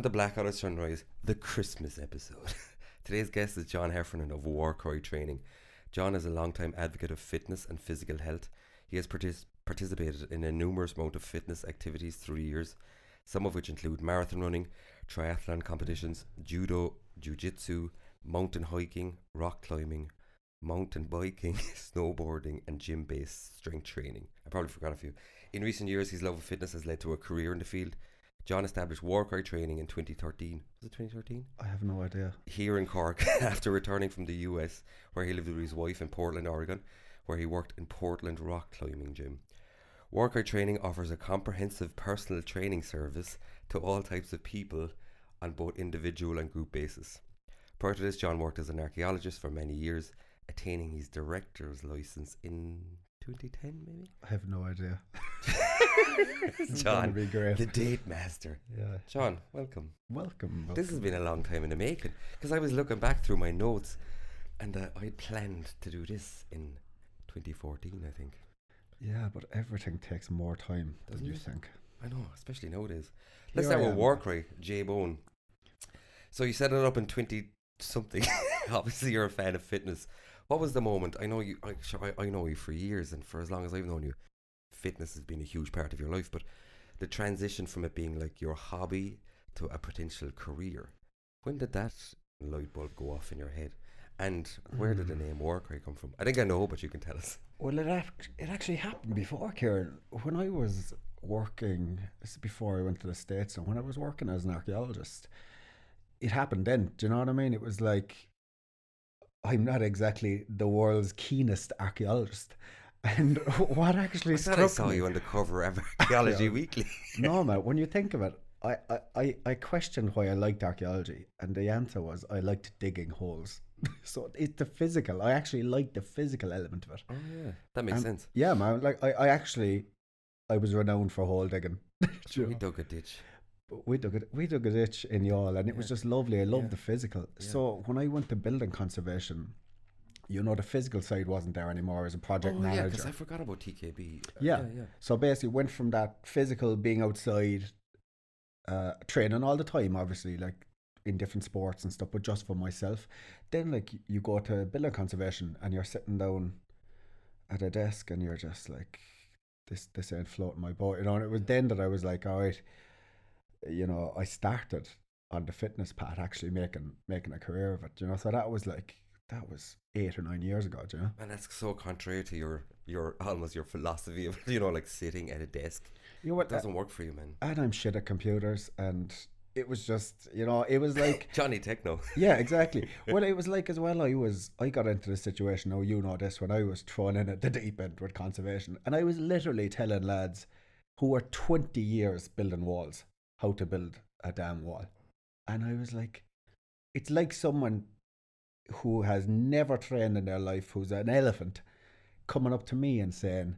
Welcome to Black Out Sunrise, the Christmas episode. Today's guest is John Heffernan of War Warcry Training. John is a long-time advocate of fitness and physical health. He has partic- participated in a numerous amount of fitness activities through the years, some of which include marathon running, triathlon competitions, judo, jiu-jitsu, mountain hiking, rock climbing, mountain biking, snowboarding, and gym-based strength training. I probably forgot a few. In recent years, his love of fitness has led to a career in the field. John established Warcry Training in 2013. Was it 2013? I have no idea. Here in Cork, after returning from the US, where he lived with his wife in Portland, Oregon, where he worked in Portland Rock Climbing Gym. Warcry Training offers a comprehensive personal training service to all types of people on both individual and group basis. Prior to this, John worked as an archaeologist for many years, attaining his director's license in 2010, maybe? I have no idea. John, gonna be great. the date master. yeah. John, welcome. Welcome. This has been a long time in the making because I was looking back through my notes and uh, I had planned to do this in 2014, I think. Yeah, but everything takes more time Doesn't you it? think. I know, especially nowadays. Let's Here I start with am. Warcry, Jay Bone. So you set it up in 20 something. Obviously, you're a fan of fitness. What was the moment? I know you. I, I, know you for years, and for as long as I've known you, fitness has been a huge part of your life. But the transition from it being like your hobby to a potential career, when did that light bulb go off in your head? And where did the Hmm. name Warcry come from? I think I know, but you can tell us. Well, it act- it actually happened before, Kieran. When I was working, this is before I went to the States, and when I was working as an archaeologist, it happened then. Do you know what I mean? It was like, I'm not exactly the world's keenest archaeologist. And what actually I struck I saw me, you on the cover of Archaeology. Weekly. no, man, when you think of it, I, I, I, questioned why I liked archaeology, and the answer was I liked digging holes. so it's the physical. I actually liked the physical element of it. Oh yeah, that makes Um, sense. Yeah, man. Like I, I actually, I was renowned for hole digging. You We know? dug a ditch. But we dug it. We dug a ditch in Youghal, and it was just lovely. I loved Yeah. the physical. Yeah. So when I went to building conservation, you know, the physical side wasn't there anymore as a project oh yeah, manager. because I forgot about TKB. Yeah. yeah, yeah. So basically, went from that physical being outside, uh, training all the time, obviously, like in different sports and stuff, but just for myself. Then, like, you go to building conservation and you're sitting down at a desk and you're just like, this, this ain't floating my boat, you know. And it was then that I was like, all right, you know, I started on the fitness path, actually making making a career of it, you know. So that was like that was eight or nine years ago, do you know. And that's so contrary to your your almost your philosophy of you know like sitting at a desk. You know It what? doesn't work for you, man. and I'm shit at computers, and it was just, you know, it was like, Johnny Techno. yeah, exactly. Well, it was like as well. I was, I got into the situation. Oh, you know this when I was thrown in at the deep end with conservation, and I was literally telling lads who were 20 years building walls how to build a damn wall, and I was like, it's like someone who has never trained in their life, who's an elephant, coming up to me and saying,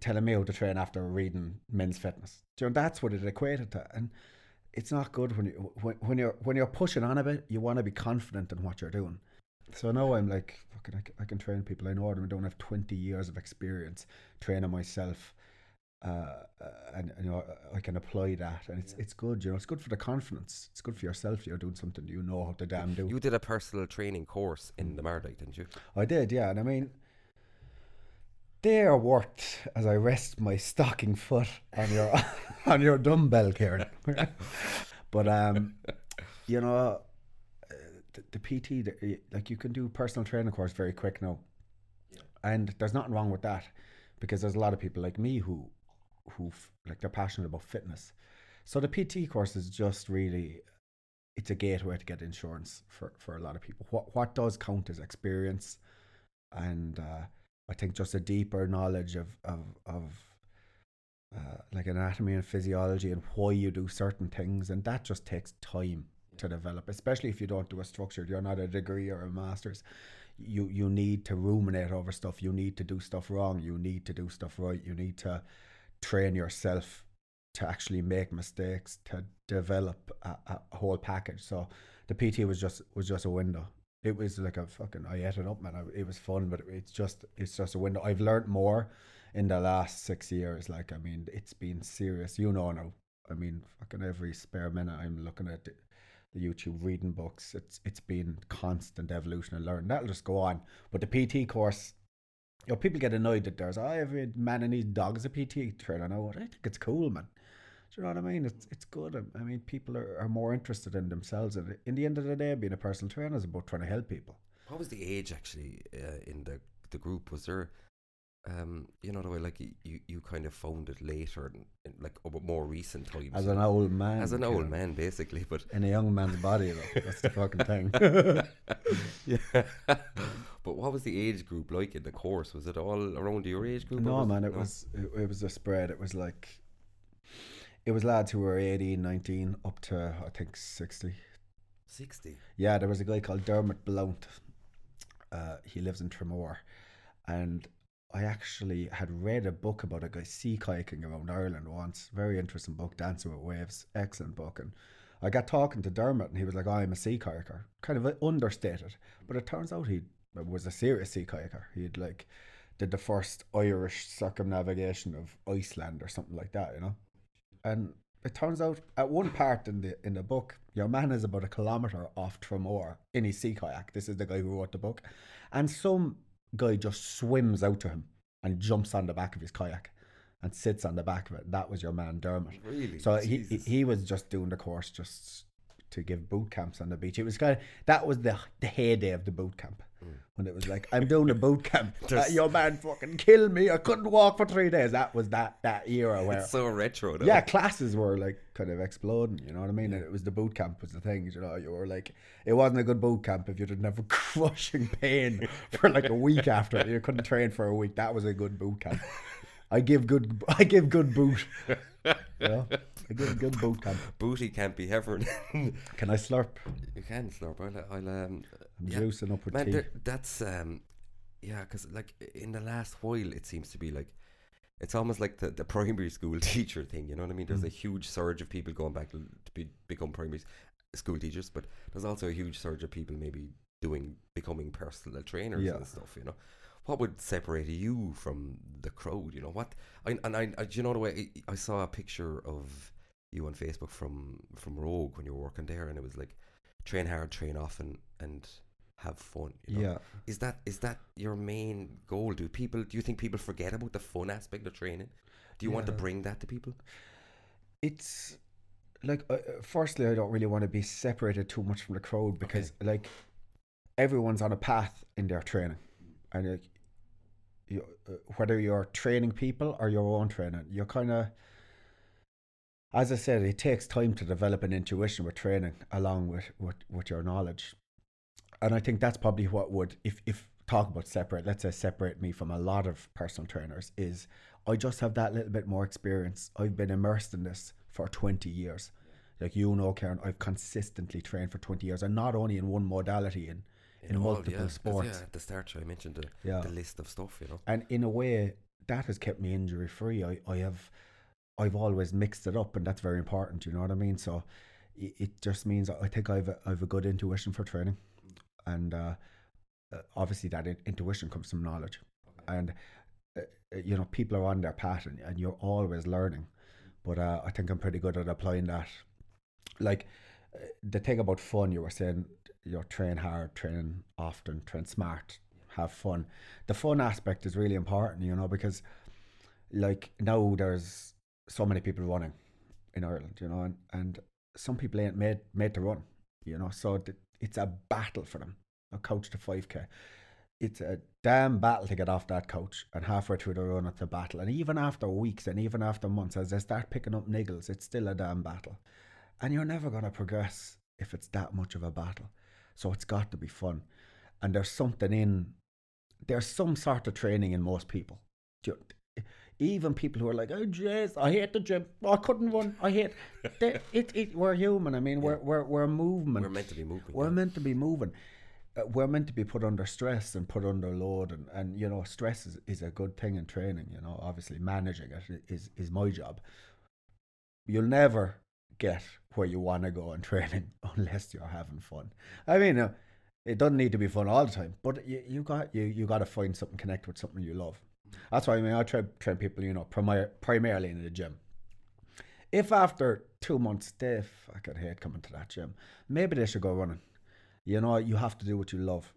telling me how to train after reading Men's Fitness. You know, that's what it equated to, and it's not good when you when, when you're when you're pushing on a bit. You want to be confident in what you're doing. So now I'm like, fucking, I can train people. I know them. I don't have 20 years of experience training myself. Uh, uh, and, and, you know, I can apply that, and it's it's good. You know, it's good for the confidence. It's good for yourself. You're doing something you know how to damn do. You did a personal training course in the Mardyke, didn't you? I did, yeah. And I mean, they are worked as I rest my stocking foot on your on your dumbbell, Kieran. but um, you know, uh, the, the PT, the, like you can do personal training course very quick now, and there's nothing wrong with that because there's a lot of people like me who who like they're passionate about fitness. So the PT course is just really it's a gateway to get insurance for, for a lot of people. What what does count is experience, and uh, I think just a deeper knowledge of of of uh, like anatomy and physiology and why you do certain things, and that just takes time to develop. Especially if you don't do a structured, you're not a degree or a master's. You you need to ruminate over stuff. You need to do stuff wrong. You need to do stuff right. You need to train yourself to actually make mistakes to develop a, a whole package. So the PT was just was just a window. It was like a fucking I ate it up, man. I, it was fun, but it's just it's just a window. I've learned more in the last six years. Like I mean, it's been serious. You know now. I mean, fucking every spare minute I'm looking at the, YouTube reading books. It's it's been constant evolution and learning. That'll just go on. But the PT course, you know, people get annoyed that there's oh, every man and his dog is a PT trainer. now. I think it's cool, man. Do you know what I mean? It's it's good. I mean, people are, are more interested in themselves. And in the end of the day, being a personal trainer is about trying to help people. What was the age actually uh, in the the group? Was there, um, you know, the way like you you kind of found it later, in, like more recent times, As an old man. as an old man, basically. But In a young man's body, though. That's the fucking thing. yeah, but what was the age group like in the course? Was it all around your age group? no, man, it no? was it, it was a spread. It was like it was lads who were 18, 19, up to I think sixty. sixty. Yeah, there was a guy called Dermot Blount. Uh, he lives in Tramore, and I actually had read a book about a guy sea kayaking around Ireland once. Very interesting book, Dancing with Waves, excellent book. And I got talking to Dermot, and he was like, oh, "I'm a sea kayaker," kind of understated, but it turns out he was a serious sea kayaker. He'd like did the first Irish circumnavigation of Iceland or something like that, you know. And it turns out at one part in the in the book, your man is about a kilometre off Tramore in his sea kayak. This is the guy who wrote the book. And some guy just swims out to him and jumps on the back of his kayak and sits on the back of it. That was your man Dermot. Really? So he, he he was just doing the course just to give boot camps on the beach. It was kind of that was the the heyday of the boot camp when it was like I'm doing a boot camp. Uh, your man fucking killed me. I couldn't walk for three days. That was that that era where It's so retro. Though. yeah, classes were like kind of exploding. You know what I mean? And it was the boot camp was the thing. You know, you were like, it wasn't a good boot camp if you didn't have a crushing pain for like a week after it. You couldn't train for a week. That was a good boot camp. I give good. I give good boot. You know, I give good boot camp. Booty can't be Heffernan. Can I slurp? you can slurp. I'll, I'll um, I'm yeah. juicing up with Man, there, that's um, yeah, because like in the last while, it seems to be like it's almost like the, the primary school teacher thing. You know what I mean? There's Mm. a huge surge of people going back to, to be, become primary school teachers, but there's also a huge surge of people maybe doing becoming personal trainers Yeah. and stuff. You know, what would separate you from the crowd? You know what? I, and I, I, do you know the way I, I saw a picture of you on Facebook from from Rogue when you were working there, and it was like train hard, train often, and have fun. You know? Yeah. Is that is that your main goal? Do people do you think people forget about the fun aspect of training? Do you want to bring that to people? it's like uh, uh, firstly i don't really want to be separated too much from the crowd because like everyone's on a path in their training and like you, uh, whether you're training people or your own training you're kind of as i said it takes time to develop an intuition with training along with, with with your knowledge and i think that's probably what would if if talk about separate let's say separate me from a lot of personal trainers is i just have that little bit more experience i've been immersed in this for 20 years like you know kieran i've consistently trained for 20 years and not only in one modality in in all, multiple yeah, 'cause, sports Yeah, at the start I mentioned the, Yeah. the list of stuff. You know. and in a way that has kept me injury free I, I have i've always mixed it up and that's very important you know what i mean so it, it just means i think i've a, i've a good intuition for training and uh, uh, obviously that in, intuition comes from knowledge. And uh, uh, you know people are on their path and, and you're always learning. But uh, i think i'm pretty good at applying that. Like uh, the thing about fun you were saying you know train hard train often train smart have fun. The fun aspect is really important you know because like now there's so many people running in ireland you know and, and some people ain't made made to run you know so th- it's a battle for them a coach to 5k it's a damn battle to get off that couch and halfway through the run it's a battle. And even after weeks and even after months as they start picking up niggles it's still a damn battle. And you're never going to progress if it's that much of a battle. So it's got to be fun. And there's something in there's some sort of training in most people. Even people who are like oh jeez i hate the gym. Oh, I couldn't run. I hate it, it, we're human. I mean we're, we're, we're a movement. We're meant to be moving. we're yeah. meant to be moving. Uh, we're meant to be put under stress and put under load, and, and you know, stress is, is a good thing in training. You know, obviously managing it is is my job. You'll never get where you want to go in training unless you're having fun. I mean, uh, it doesn't need to be fun all the time, but you, you got you you got to find something connect with something you love. That's why I mean I try train people, you know, primar- primarily in the gym. if after two months they fucking hate coming to that gym, maybe they should go running. You know, you have to do what you love.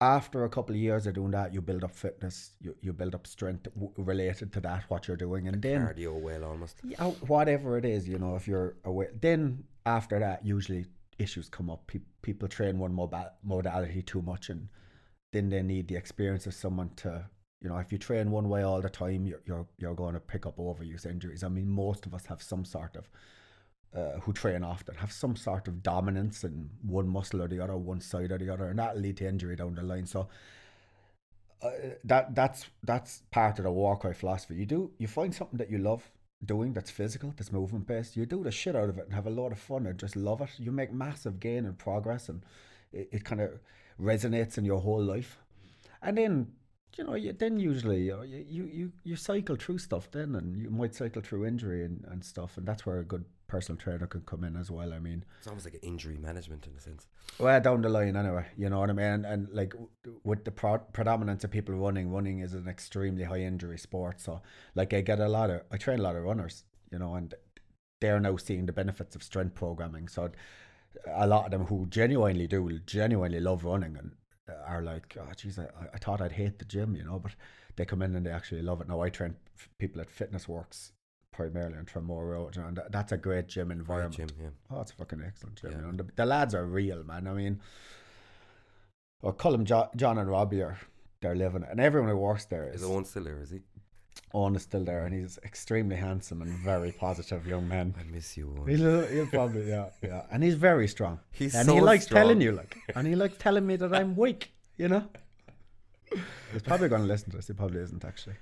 After a couple of years of doing that, you build up fitness, you, you build up strength w- related to that, what you're doing. And then, Cardio well almost. yeah, whatever it is, you know, if you're aware, then after that, usually issues come up. Pe- people train one mobi- modality too much, and then they need the experience of someone to, you know, if you train one way all the time, you're you're, you're going to pick up overuse injuries. I mean, most of us have some sort of uh, who train often have some sort of dominance in one muscle or the other, one side or the other, and that'll lead to injury down the line. So uh, that that's that's part of the Warcry philosophy. You do you find something that you love doing that's physical, that's movement based. You do the shit out of it and have a lot of fun and just love it. You make massive gain and progress, and it, it kind of resonates in your whole life. And then you know, you, then usually uh, you, you you you cycle through stuff then, and you might cycle through injury and, and stuff, and that's where a good personal trainer can come in as well. I mean, It's almost like an injury management in a sense. well, down the line anyway, you know what I mean? And, and like w- with the pro- predominance of people running, running is an extremely high injury sport. So, like, I get a lot of, I train a lot of runners, you know, and they're now seeing the benefits of strength programming. So, a lot of them who genuinely do, genuinely love running and are like, oh, geez, I, I thought I'd hate the gym, you know, but they come in and they actually love it. Now, I train f- people at Fitness Works primarily on Tramore Road, and that- that's a great gym Great environment. gym, yeah. Oh, it's a fucking excellent gym. Yeah. You know? the, the lads are real, man. I mean, well, Cullum, jo- John, and Robbie are they're living it, and everyone who works there Is is Owen still there, is he? Owen is still there, and he's extremely handsome and very positive young man. I miss you, Owen. He'll, he'll probably yeah yeah, and he's very strong. He's and so he likes strong. telling you like, and he likes telling me that I'm weak. You know. He's probably going to listen to this. He probably isn't actually.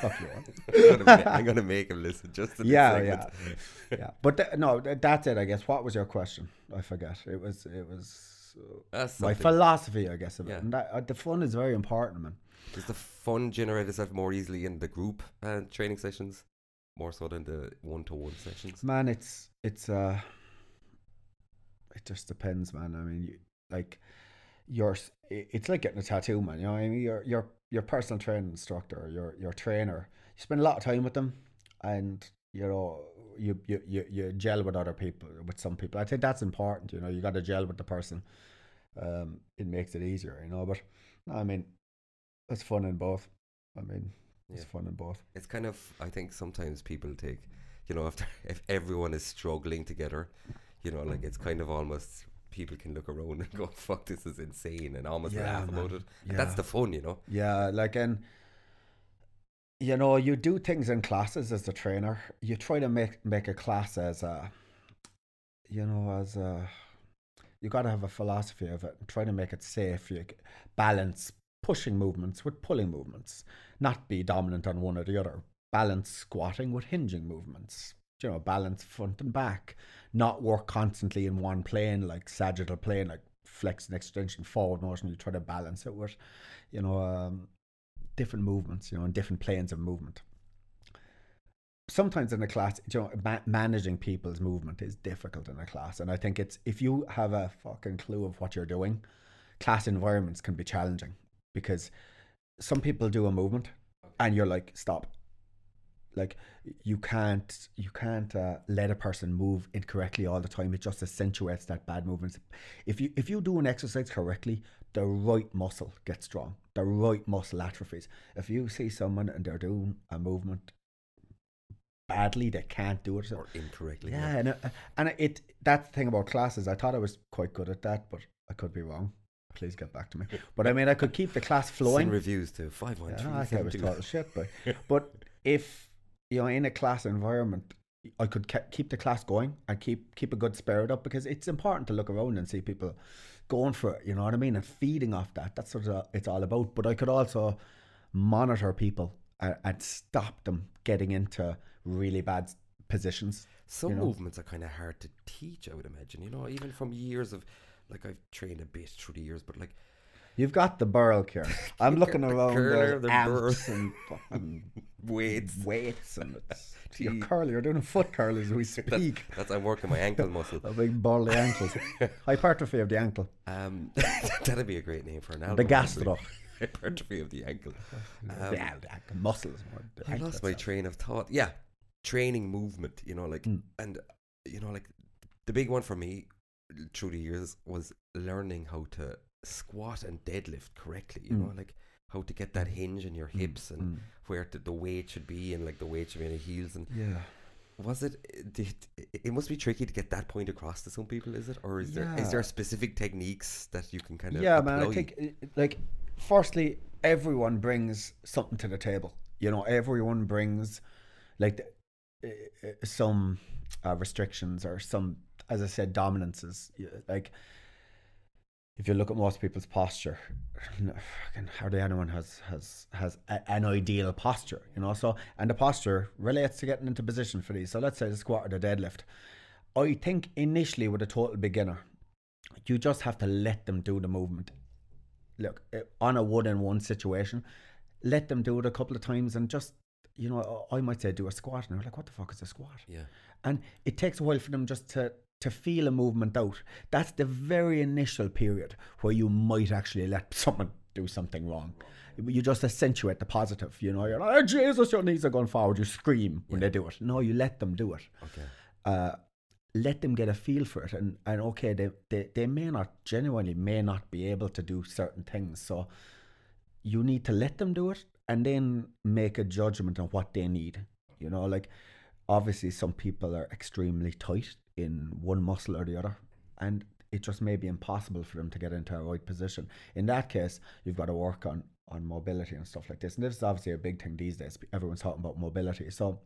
Fuck you. I'm, I'm gonna make him listen just to Yeah, segment. yeah, yeah. But th- no, th- that's it. I guess. What was your question? I forget. It was. It was. uh, my philosophy, I guess, of Yeah. it. And that, uh, the fun is very important, man. Does the fun generate itself more easily in the group uh, training sessions, more so than the one-to-one sessions? Man, it's it's uh, it just depends, man. I mean, you, like, your it's like getting a tattoo, man. You know, I mean, your your your personal training instructor, your your trainer. You spend a lot of time with them, and you know, you you you, you gel with other people, with some people. I think that's important. You know, you got to gel with the person. Um, it makes it easier, you know. But I mean, it's fun in both. I mean, it's Yeah. fun in both. It's kind of I think sometimes people take, you know, if if everyone is struggling together, you know, like it's mm. kind of almost people can look around and go, "Fuck, this is insane," and almost Yeah, laugh about it. And that's the fun, you know. Yeah, like and you know, you do things in classes as a trainer. You try to make make a class as a you know, as a you got to have a philosophy of it and try to make it safe. You balance pushing movements with pulling movements, not be dominant on one or the other. Balance squatting with hinging movements. You know, balance front and back. Not work constantly in one plane like sagittal plane, like flex and extension, forward motion. You try to balance it with, you know, um, different movements. You know, and different planes of movement sometimes in a class, you know, ma- managing people's movement is difficult in a class, and I think it's if you have a fucking clue of what you're doing, class environments can be challenging because some people do a movement, and you're like, stop. Like you can't you can't uh, let a person move incorrectly all the time. It just accentuates that bad movement. If you if you do an exercise correctly, the right muscle gets strong. The right muscle atrophies. If you see someone and they're doing a movement badly, they can't do it. Or incorrectly. Yeah, and, uh, and it that's the thing about classes. I thought I was quite good at that, but I could be wrong. Please get back to me. But I mean, I could keep the class flowing. Send reviews to five one three. I think I was total shit, but but if you know in a class environment, I could ke- keep the class going and keep keep a good spirit up because it's important to look around and see people going for it. You know what I mean, and feeding off that. That's what it's all about. But I could also monitor people and, and stop them getting into really bad positions. Some you know. movements are kind of hard to teach. I would imagine. You know, even from years of, like I've trained a bit through the years, but like You've got the burl, Kieran. I'm looking The around curler, the amps and fucking weights. weights and your curl. You're doing a foot curl as we speak. That's I'm working my ankle muscle. A big burly ankles. Hypertrophy of the ankle. Um, that'd be a great name for an album. The gastro. Hypertrophy of the ankle. Um, yeah, the ankle muscles. more the I ankle lost my train of thought. Yeah. training movement. You know, like Mm. and you know, like the big one for me through the years was learning how to squat and deadlift correctly. You know, Mm. like how to get that hinge in your Mm, hips and mm. where the, the weight should be and like the weight should be in the heels and Yeah. was it did, it must be tricky to get that point across to some people is it or is there is Yeah. there specific techniques that you can kind of yeah, man. I think uh, like firstly, everyone brings something to the table. You know, everyone brings like the, uh, uh, some uh, restrictions or some, as I said, dominances. Yeah, Like if you look at most people's posture, hardly anyone has has has a, an ideal posture. You know, so and the posture relates to getting into position for these. So let's say the squat or the deadlift. I think initially with a total beginner, you just have to let them do the movement. Look, eh, on a one in one situation, let them do it a couple of times and just, you know, I might say do a squat. And they're like, what the fuck is a squat? yeah And it takes a while for them just to, to feel a movement out. That's the very initial period where you might actually let someone do something wrong. You just accentuate the positive, you know. You're like, oh, Jesus, your knees are going forward. You scream when they do it. No, you let them do it okay uh, let them get a feel for it and, and okay they, they, they may not genuinely may not be able to do certain things so you need to let them do it and then make a judgment on what they need you know like obviously some people are extremely tight in one muscle or the other and it just may be impossible for them to get into a right position in that case you've got to work on on mobility and stuff like this and this is obviously a big thing these days everyone's talking about mobility so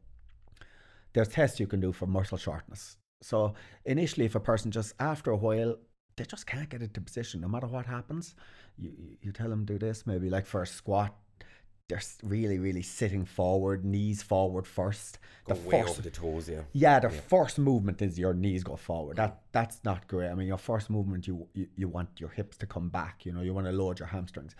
there's tests you can do for muscle shortness. So initially, if a person just after a while they just can't get into position, no matter what happens, you you- tell them do this. Maybe like for a squat, they're really really sitting forward, knees forward first. go the way first over the toes yeah yeah, the Yeah. first movement is your knees go forward. That that's not great. I mean, your first movement, you you, you want your hips to come back. You know, you want to load your hamstrings.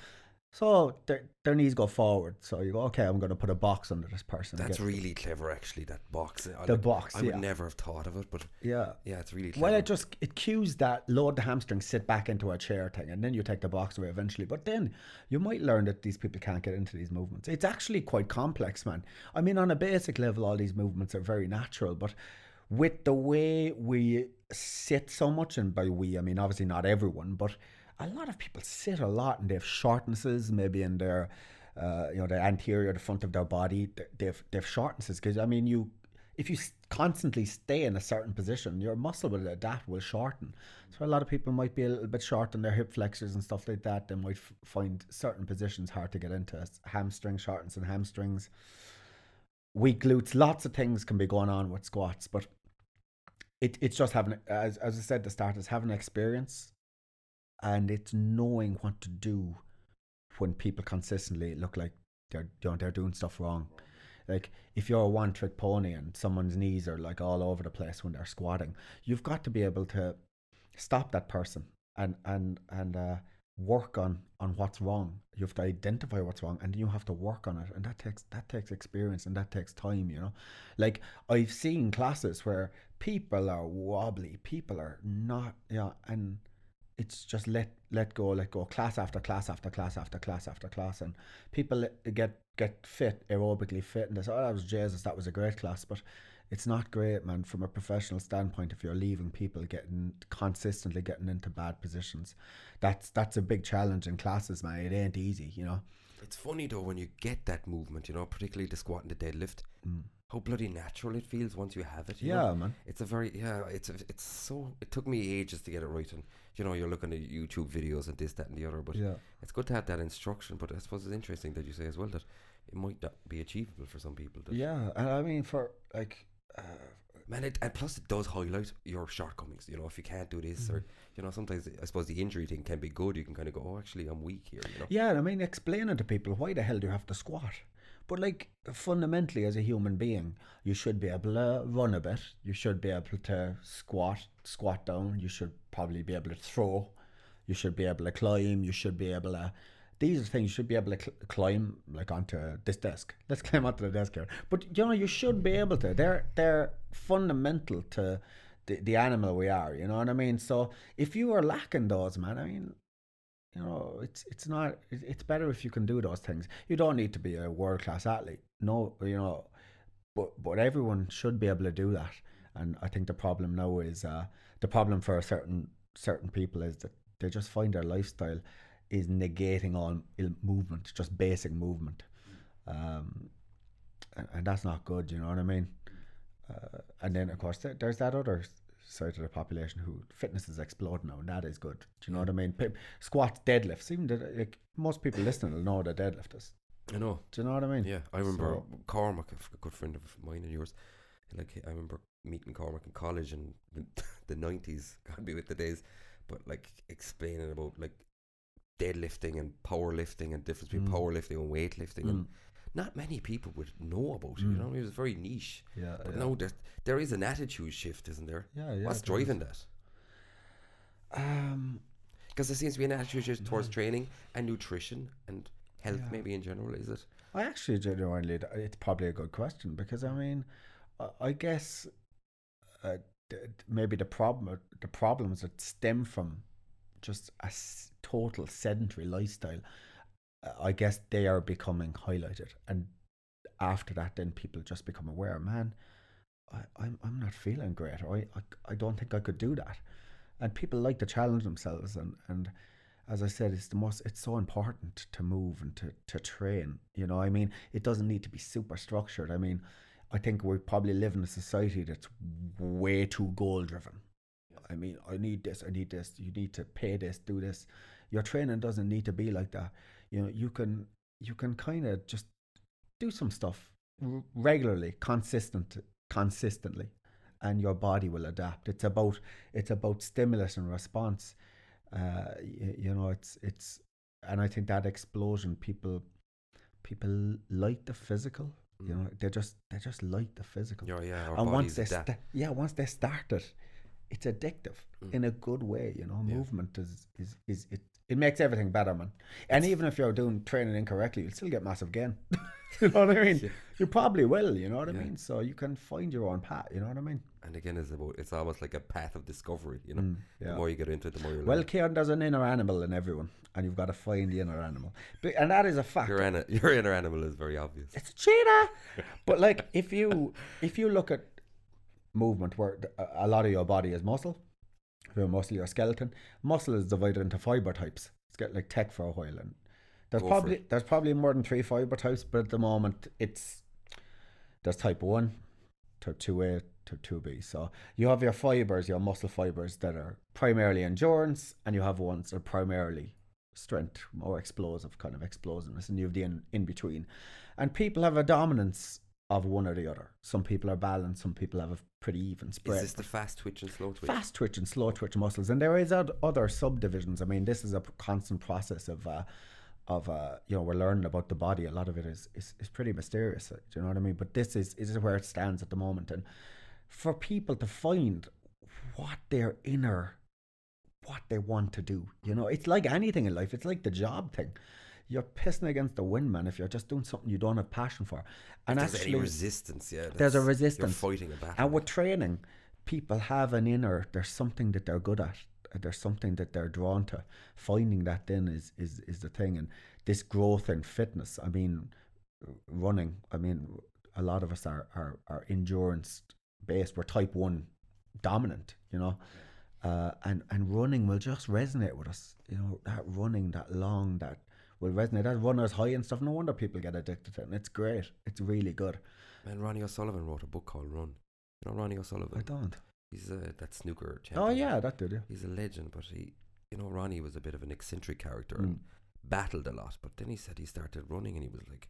So their their knees go forward. So you go, okay, I'm going to put a box under this person. that's really clever actually that box I the like- box. I yeah, would never have thought of it but yeah. yeah it's really clever Well, it just it cues that load the hamstrings, sit back into a chair thing, and then you take the box away eventually. But then you might learn that these people can't get into these movements. It's actually quite complex, man. I mean, on a basic level, all these movements are very natural, but with the way we sit so much, and by we I mean obviously not everyone, but a lot of people sit a lot and they have shortnesses, maybe in their uh, you know the anterior, the front of their body. They- They've they've shortnesses because I mean you if you constantly stay in a certain position, your muscle will adapt, will shorten. So a lot of people might be a little bit short on their hip flexors and stuff like that. They might f- find certain positions hard to get into. Hamstring shortens and hamstrings, weak glutes. Lots of things can be going on with squats, but it it's just having, as as I said, the start is having experience, and it's knowing what to do when people consistently look like they're you know, they're doing stuff wrong. Like if you're a one trick pony and someone's knees are like all over the place when they're squatting, you've got to be able to stop that person and and and uh, work on on what's wrong. You have to identify what's wrong and you have to work on it, and that takes that takes experience and that takes time. You know, like I've seen classes where people are wobbly, people are not, yeah, and it's just let let go, let go, class after class after class after class after class, and people get get fit, aerobically fit, and they say, "Oh, that was Jesus, that was a great class," but it's not great, man. From a professional standpoint, if you're leaving people getting consistently getting into bad positions, that's that's a big challenge in classes, man. It ain't easy, you know. It's funny though when you get that movement, you know, particularly the squat and the deadlift, Mm. how bloody natural it feels once you have it. you know? Yeah, man. It's a very yeah. It's a, it's so. It took me ages to get it right, and you know, you're looking at YouTube videos and this, that, and the other. But Yeah. it's good to have that instruction. But I suppose it's interesting that you say as well that it might not be achievable for some people. That, Yeah, and I mean for like. Uh, Man, it, and plus it does highlight your shortcomings. You know, if you can't do this, or you know, sometimes I suppose the injury thing can be good. You can kind of go, oh, actually, I'm weak here. You know. Yeah, I mean, explaining to people why the hell do you have to squat? But like fundamentally, as a human being, you should be able to run a bit. You should be able to squat, squat down. You should probably be able to throw. You should be able to climb. You should be able to. These are things you should be able to cl- climb like onto this desk. Let's climb onto the desk here. But you know, you should be able to. They're they're fundamental to the, the animal we are. You know what I mean? So if you are lacking those, man, I mean, you know, it's it's not. It's better if you can do those things. You don't need to be a world class athlete. No, you know, but but everyone should be able to do that. And I think the problem now is uh, the problem for a certain certain people is that they just find their lifestyle is negating all movement, just basic movement, um, and, and that's not good. You know what I mean? Uh, and then of course there, there's that other s- side of the population who fitness is exploding now, and that is good. Do you know what I mean? Pe- squats, deadlifts, even the, like most people listening will know what a deadlift is. I know. Do you know what I mean? Yeah, I remember So- Cormac, a good friend of mine and yours. Like I remember meeting Cormac in college in the- nineties. Can't be with the days, but like explaining about like deadlifting and powerlifting and difference between Mm. powerlifting and weightlifting, and Mm. Not many people would know about it. You Mm. know, it was very niche. Yeah, But yeah. now there there is an attitude shift, isn't there? yeah, yeah. What's there is. driving that? Um, Because there seems to be an attitude shift towards Yeah. training and nutrition and health, maybe in general. Is it? I actually genuinely, it's probably a good question because I mean, I- I guess uh, d- maybe the problem, the problems that stem from just a s- total sedentary lifestyle, I guess they are becoming highlighted, and after that, then people just become aware. Man, I, I'm I'm not feeling great. Or I, I I don't think I could do that, and people like to challenge themselves, and and as I said, it's the most. It's so important to move and to to train. You know, I mean, it doesn't need to be super structured. I mean, I think we probably live in a society that's way too goal driven. I mean, I need this, I need this. You need to pay this, do this. Your training doesn't need to be like that. You know, you can you can kind of just do some stuff r- regularly, consistent, consistently, and your body will adapt. It's about it's about stimulus and response. Uh, you, you know, it's it's, and I think that explosion, people, people like the physical. You know, they just they just like the physical. Yeah, yeah. And once they sta- yeah, once they start it, it's addictive Mm. in a good way. You know, Yeah. movement is is is it. It makes everything better, man. And even if you're doing training incorrectly, you'll still get massive gain. you know what I mean? Yeah. You probably will. You know what I mean? So you can find your own path. You know what I mean? And again, it's about it's almost like a path of discovery. You know, Mm, the more you get into it, the more you Well, learn. Kieran, there's an inner animal in everyone, and you've got to find the inner animal. But, and that is a fact. Your ana- your inner animal is very obvious. it's a cheetah. but like, if you if you look at movement, where a- a lot of your body is muscle, your muscle, your skeleton, muscle is divided into fiber types. It's got like tech for a while, and there's Go probably there's probably more than three fiber types, but at the moment it's there's type one, type two A, type two B. So you have your fibers, your muscle fibers that are primarily endurance, and you have ones that are primarily strength, more explosive, kind of explosiveness, and you have the in, in between. And people have a dominance of one or the other. Some people are balanced, some people have a pretty even spread. Is this is the fast twitch and slow twitch? Fast twitch and slow twitch muscles, and there is other subdivisions. I mean, this is a constant process of, uh, of uh, you know, we're learning about the body. A lot of it is is, is pretty mysterious. Do you know what I mean? But this is is where it stands at the moment, and for people to find what their inner, what they want to do. You know, it's like anything in life. It's like the job thing. You're pissing against the wind, man. If you're just doing something you don't have passion for, and If there's actually, any resistance, yeah. there's a resistance. You're fighting a battle. and with training, people have an inner. There's something that they're good at. There's something that they're drawn to. Finding that then is is is the thing. And this growth in fitness. I mean, running. I mean, a lot of us are are, are endurance based. We're type one dominant. You know. Uh, and and running will just resonate with us. You know that running, that long, that will resonate. That runner's high and stuff. No wonder people get addicted to it. And it's great. It's really good. Man, Ronnie O'Sullivan wrote a book called Run. You know Ronnie O'Sullivan? I don't. He's uh, that snooker champion. Oh yeah, that did. Yeah. He's a legend, but he, you know, Ronnie was a bit of an eccentric character Mm. and battled a lot. But then he said he started running and he was like,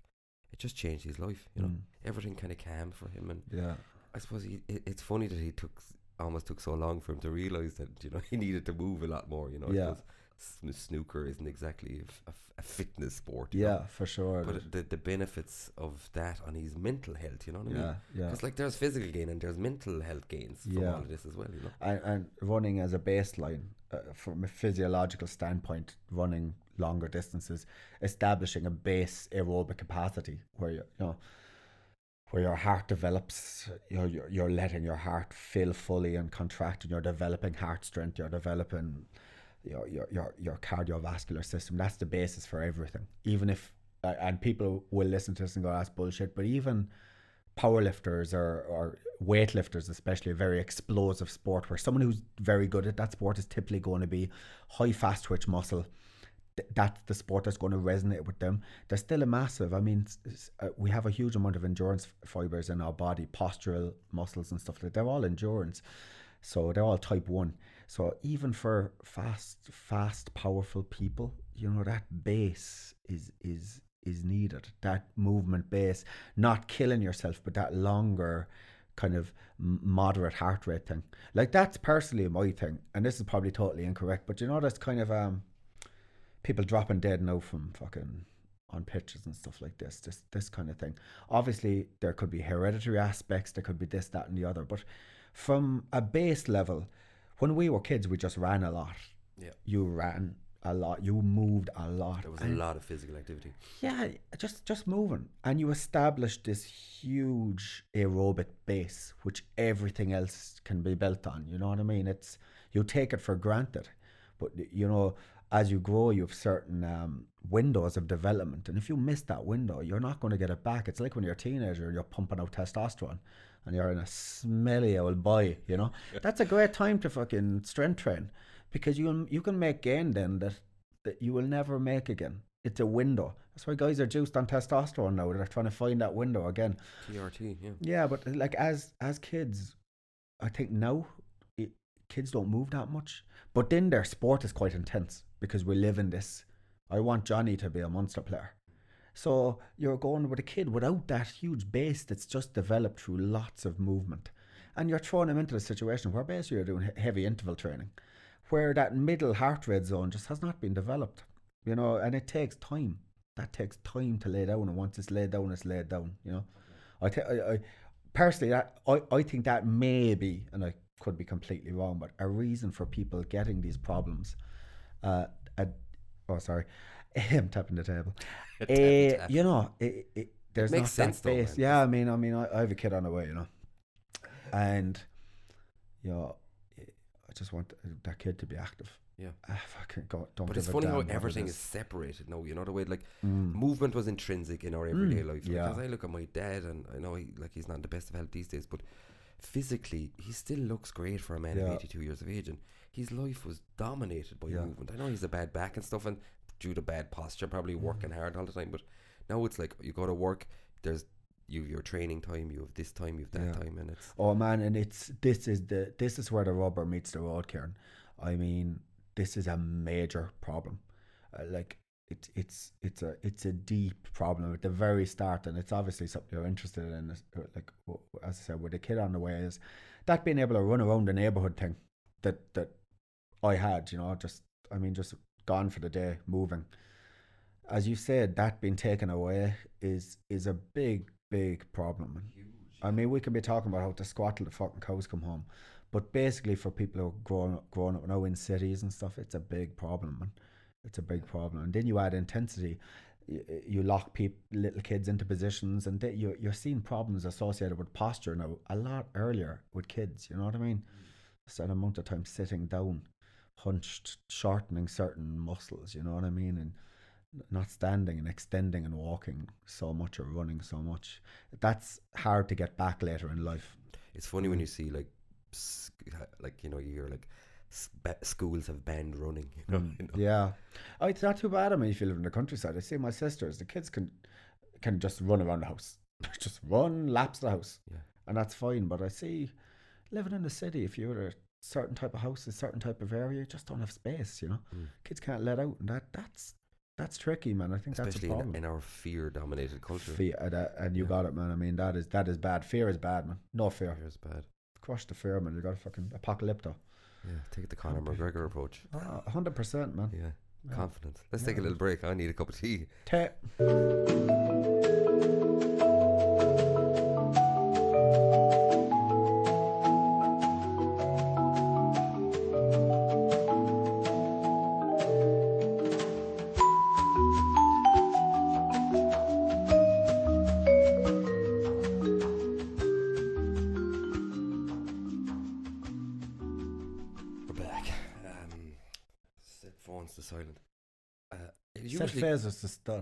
it just changed his life. You know, Mm. everything kind of calmed for him. And Yeah. I suppose he, it, it's funny that he took almost took so long for him to realize that you know he needed to move a lot more. You know, Yeah. Snooker isn't exactly a fitness sport. you Yeah, know, for sure. but the the benefits of that on his mental health. You know what I mean? yeah, yeah. Because like there's physical gain and there's mental health gains from Yeah. all of this as well. You know. And, and running as a baseline, uh, from a physiological standpoint, running longer distances, establishing a base aerobic capacity where you, you know, where your heart develops, you're, you're, you're letting your heart fill fully and contract, and you're developing heart strength, you're developing your, your, your, your cardiovascular system. That's the basis for everything. Even if, and people will listen to this and go, that's bullshit, but even powerlifters or, or weightlifters, especially a very explosive sport where someone who's very good at that sport is typically going to be high fast twitch muscle. Th- That's the sport that's going to resonate with them. There's still a massive. I mean, uh, we have a huge amount of endurance fibers in our body, postural muscles and stuff like. that. They're all endurance, so they're all type one. So even for fast, fast, powerful people, you know that base is is is needed. That movement base, not killing yourself, but that longer kind of moderate heart rate thing. Like that's personally my thing, and this is probably totally incorrect, but you know that's kind of um people dropping dead now from fucking on pitches and stuff like this, this this kind of thing. Obviously, there could be hereditary aspects, there could be this, that, and the other, but from a base level, when we were kids, we just ran a lot. Yeah. You ran a lot. You moved a lot. There was a lot of physical activity. yeah, just just moving, and you establish this huge aerobic base, which everything else can be built on. You know what I mean? It's you take it for granted, but you know, as you grow, you have certain um, windows of development, and if you miss that window, you're not going to get it back. It's like when you're a teenager, you're pumping out testosterone, and you're in a smelly old boy. You know, that's a great time to fucking strength train, because you can- you can make gain then that that you will never make again. It's a window. That's why guys are juiced on testosterone now. They're trying to find that window again. TRT, yeah. Yeah, but like as as kids, I think now it, kids don't move that much. But then their sport is quite intense because we live in this. I want Johnny to be a monster player. So you're going with a kid without that huge base that's just developed through lots of movement. And you're throwing him into a situation where basically you're doing heavy interval training, where that middle heart rate zone just has not been developed. You know, and it takes time. That takes time to lay down, and once it's laid down, it's laid down. You know, I, th- I, I personally that I, I think that may be, and I could be completely wrong, but a reason for people getting these problems. Uh, a, oh, sorry, I'm tapping the table. Eh, tap. you know, it, it, there's makes not sense that though, man. Yeah, I mean, I mean, I, I have a kid on the way, you know, and you know, I just want that kid to be active. Yeah. I fucking go, don't. But it's funny how everything is. separated now. You know the way like Mm. movement was intrinsic in our everyday Mm, life. yeah. Because I look at my dad, and I know he like he's not in the best of health these days, but physically he still looks great for a man Yeah. of 82 years of age, and his life was dominated by Yeah. movement. I know he's a bad back and stuff, and due to bad posture, probably Mm. working hard all the time. But now it's like you go to work. There's you have your training time. You have this time. You have that Yeah. time, and it's Oh man, and it's this is the this is where the rubber meets the road, Kieran. I mean, this is a major problem. Uh, like it's it's it's a it's a deep problem at the very start, and it's obviously something you're interested in. uh, Like as I said, with a kid on the way, is that being able to run around the neighborhood thing that that I had, you know, just I mean, just gone for the day, moving. As you said, that being taken away is is a big big problem. And I mean, we can be talking about how to squat till the fucking cows come home, but basically for people who are growing up, growing up now in cities and stuff, it's a big problem, man. It's a big problem. And then you add intensity, you, lock people, little kids into positions, and they, you, you're seeing problems associated with posture now a lot earlier with kids. You know what I mean? Mm. Just an amount of time sitting down, hunched, shortening certain muscles. You know what I mean? And not standing and extending and walking so much or running so much. That's hard to get back later in life. It's funny Mm. when you see like, like you know, you hear like schools have banned running. You know, you know? Yeah, oh, it's not too bad. I mean, if you live in the countryside, I see my sisters. The kids can can just run around the house, just run laps the house, Yeah. and that's fine. But I see living in the city, if you're a certain type of house, a certain type of area, you just don't have space. You know, Mm. kids can't let out, and that that's that's tricky, man. I think that's a especially problem. in, in our fear-dominated culture. Fear, and, uh, and you Yeah. got it, man. I mean, that is that is bad. Fear is bad, man. No fear. Fear is bad. Crush the fear, man. You got a fucking apocalypto. Yeah, take it the Conor McGregor approach. A hundred percent, man. Yeah, Yeah. confidence. Let's take a little break. I need a cup of tea. Te-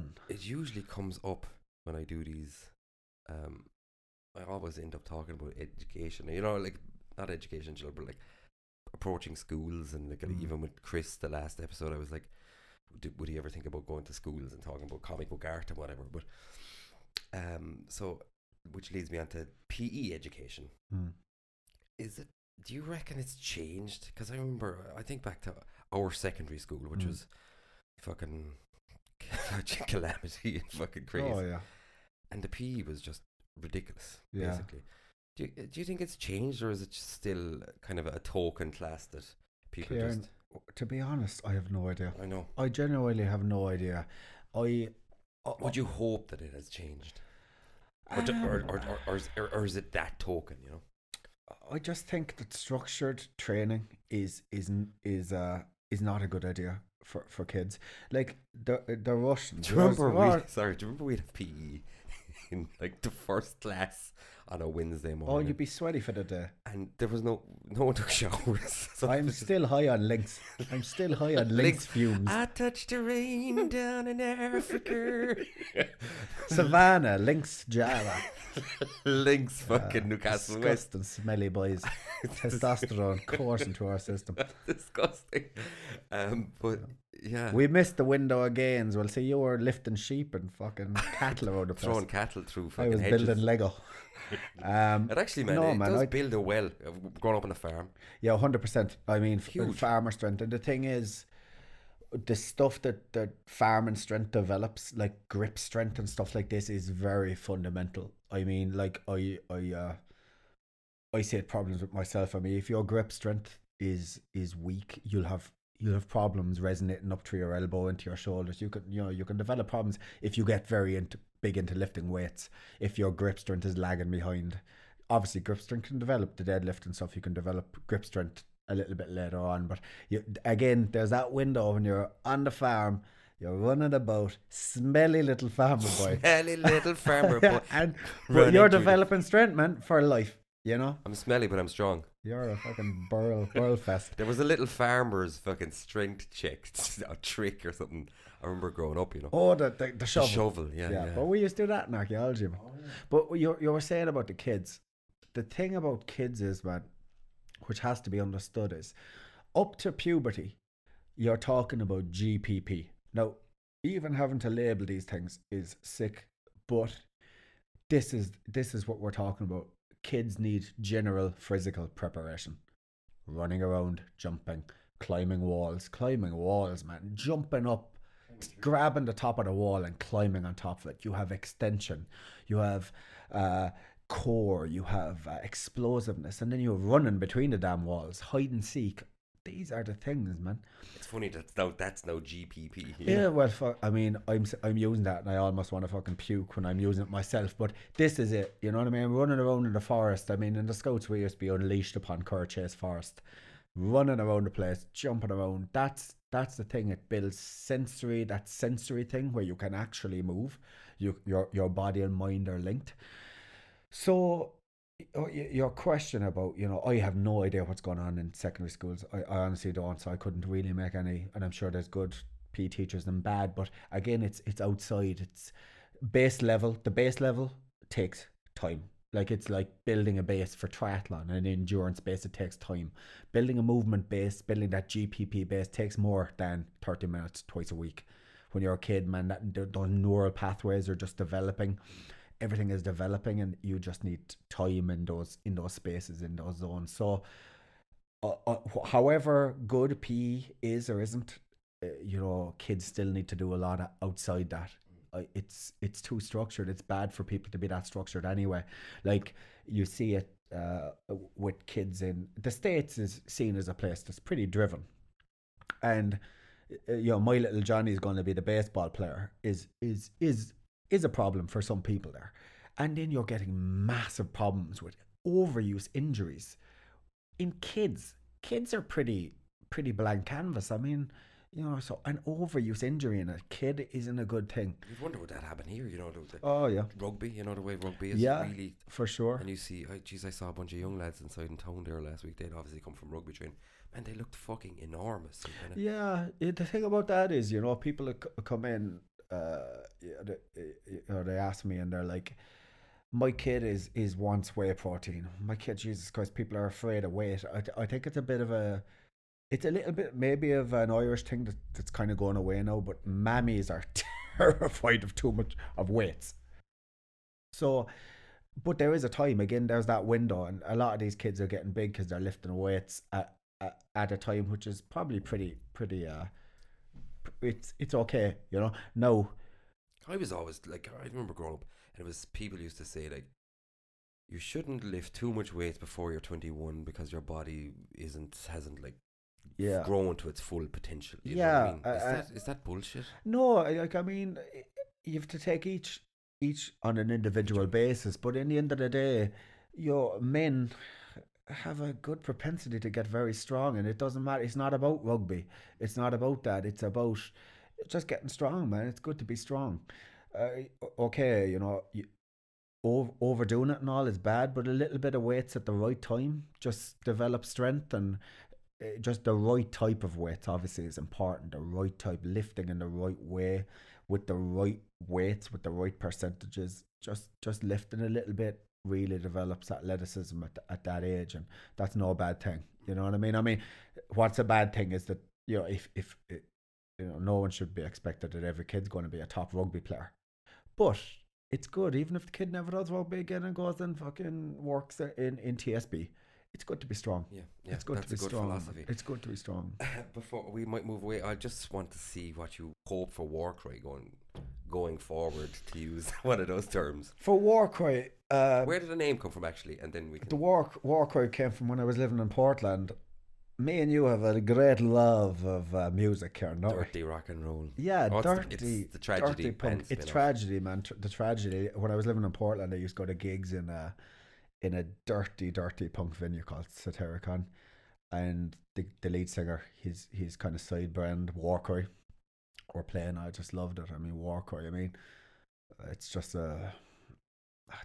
usually phases to stun. it usually comes up when I do these um I always end up talking about education. You know, like not education, but like approaching schools and like Mm. even with Chris the last episode, I was like, would he ever think about going to schools and talking about comic book art and whatever? But um, so which leads me on to PE education. Mm. Is it? Do you reckon it's changed? Because I remember, I think back to our secondary school, which Mm. was fucking calamity and fucking crazy, Oh yeah. and the PE was just ridiculous. Yeah. Basically, do you, do you think it's changed, or is it just still kind of a token class that people just? To be honest, I have no idea. I know. I genuinely have no idea. I. I- Would you hope that it has changed, or, do- or, or, or, or, is, or, or is it that token? You know. I just think that structured training is is is uh is not a good idea for, for kids. Like the the Russians. Do you remember we? Sorry, do you remember we'd have PE in like the first class on a Wednesday morning. oh, you'd be sweaty for the day. and there was no no one took showers. So I'm still high on Lynx. I'm still high on links Lynx. fumes. I touched the rain down in Africa. Savannah, Lynx, Java. Lynx, Uh, fucking Newcastle West. Disgusting, smelly boys. Testosterone coursing through our system. Disgusting. Um, but yeah, We missed the window of gains. Well, see, you were lifting sheep and fucking cattle around the place. throwing cattle through I was hedges. building Lego. Um, It actually, man, No, it man, does I- build a well. I've grown up on a farm. Yeah, hundred percent. I mean, Huge. farmer strength, and the thing is, the stuff that that farming strength develops, like grip strength and stuff like this, is very fundamental. I mean, like I I uh, I see it problems with myself. I mean, if your grip strength is is weak, you'll have you'll have problems resonating up through your elbow into your shoulders. You can you know you can develop problems if you get very into big into lifting weights. If your grip strength is lagging behind, obviously grip strength can develop the deadlift and stuff. You can develop grip strength a little bit later on, but you, again, there's that window when you're on the farm. You're running about, smelly little farmer boy, Smelly little farmer boy. and but you're the- developing strength, man, for life. You know, I'm smelly, but I'm strong. you're a fucking burl, burl fest. There was a little farmer's fucking strength check, a trick or something. I remember growing up, you know. Oh, the the, the The shovel. shovel, yeah, yeah, yeah. but we used to do that in archaeology. man. Oh, but you you were saying about the kids. The thing about kids is, man, which has to be understood is, up to puberty, you're talking about GPP. Now, even having to label these things is sick, but this is this is what we're talking about. Kids need general physical preparation, running around, jumping, climbing walls, climbing walls, man, jumping up grabbing the top of the wall and climbing on top of it. You have extension, you have uh, core, you have uh, explosiveness, and then you're running between the damn walls, hide and seek. These are the things, man. It's funny that now that's no GPP. you Yeah, well, fuck, I mean, I'm I'm using that, and I almost want to fucking puke when I'm using it myself. But this is it, you know what I mean? Running around in the forest. I mean, in the scouts we used to be unleashed upon Chase Forest, running around the place, jumping around. That's that's the thing. It builds sensory. That sensory thing where you can actually move. You your your body and mind are linked. So. oh, Your question about, you know, I have no idea what's going on in secondary schools. I, I honestly don't, so I couldn't really make any. And I'm sure there's good PE teachers and bad, but again, it's it's outside. It's base level. The base level takes time. Like it's like building a base for triathlon, an endurance base. It takes time. Building a movement base, building that GPP base takes more than thirty minutes twice a week. When you're a kid, man, that th- those neural pathways are just developing. Everything is developing, and you just need time in those in those spaces in those zones. So, uh, uh, however good PE is or isn't, uh, you know, kids still need to do a lot outside that. It's it's too structured. It's bad for people to be that structured anyway. Like you see it uh, with kids in the states is seen as a place that's pretty driven, and uh, you know my little Johnny is going to be the baseball player is is is is a problem for some people there, and then you're getting massive problems with overuse injuries in kids. Kids are pretty pretty blank canvas. I mean, you know, so an overuse injury in a kid isn't a good thing. You'd wonder would that happen here, you know, the, Oh yeah, rugby, you know, the way rugby is Yeah. really. for sure. And you see, I geez, I saw a bunch of young lads inside in town there last week. They'd obviously come from rugby training. Man, they looked fucking enormous. and kinda- Yeah, it, the thing about that is, you know, people c- come in, uh, they, you know, they ask me and they're like, my kid is is wants whey protein. My kid, Jesus Christ, people are afraid of weight. I I think it's a bit of a it's a little bit maybe of an Irish thing that, that's kind of going away now, but mammies are terrified of too much of weights. So, but there is a time again. There's that window, and a lot of these kids are getting big because they're lifting weights at, at at a time which is probably pretty pretty. Uh, it's it's okay, you know. No, I was always like, I remember growing up, and it was people used to say like, you shouldn't lift too much weight before you're 21 because your body isn't hasn't like yeah, grown to its full potential. You Yeah, I mean? Is, uh, that, is that bullshit? No, like I mean, you have to take each each on an individual basis. But in the end of the day, your men have a good propensity to get very strong, and it doesn't matter. It's not about rugby. It's not about that. It's about just getting strong, man. It's good to be strong. Uh, okay, you know, you, over, overdoing it and all is bad, but a little bit of weights at the right time just develop strength and just the right type of weights obviously is important. The right type, lifting in the right way, with the right weights, with the right percentages. Just just lifting a little bit really develops athleticism at, at that age, and that's no bad thing. You know what I mean? I mean, what's a bad thing is that you know if if it, you know no one should be expected that every kid's going to be a top rugby player, but it's good even if the kid never does rugby again and goes and fucking works in in TSB. It's good to be strong. Yeah, yeah. it's good that's to be a good strong. philosophy. It's good to be strong. Before we might move away, I just want to see what you hope for Warcry going going forward. To use one of those terms, For Warcry, uh, where did the name come from actually? And then we can. the war Warcry came from when I was living in Portland. Me and you have a great love of uh, music here, no? dirty rock and roll. Yeah, Oh, it's the- dirty, it's the tragedy dirty punk. It's spin-off. tragedy, man. The tragedy. When I was living in Portland, I used to go to gigs in a in a dirty, dirty punk venue called Satyricon, and the the lead singer, his his kind of side brand Warcry, were playing. I just loved it. I mean, Warcry. I mean, it's just a.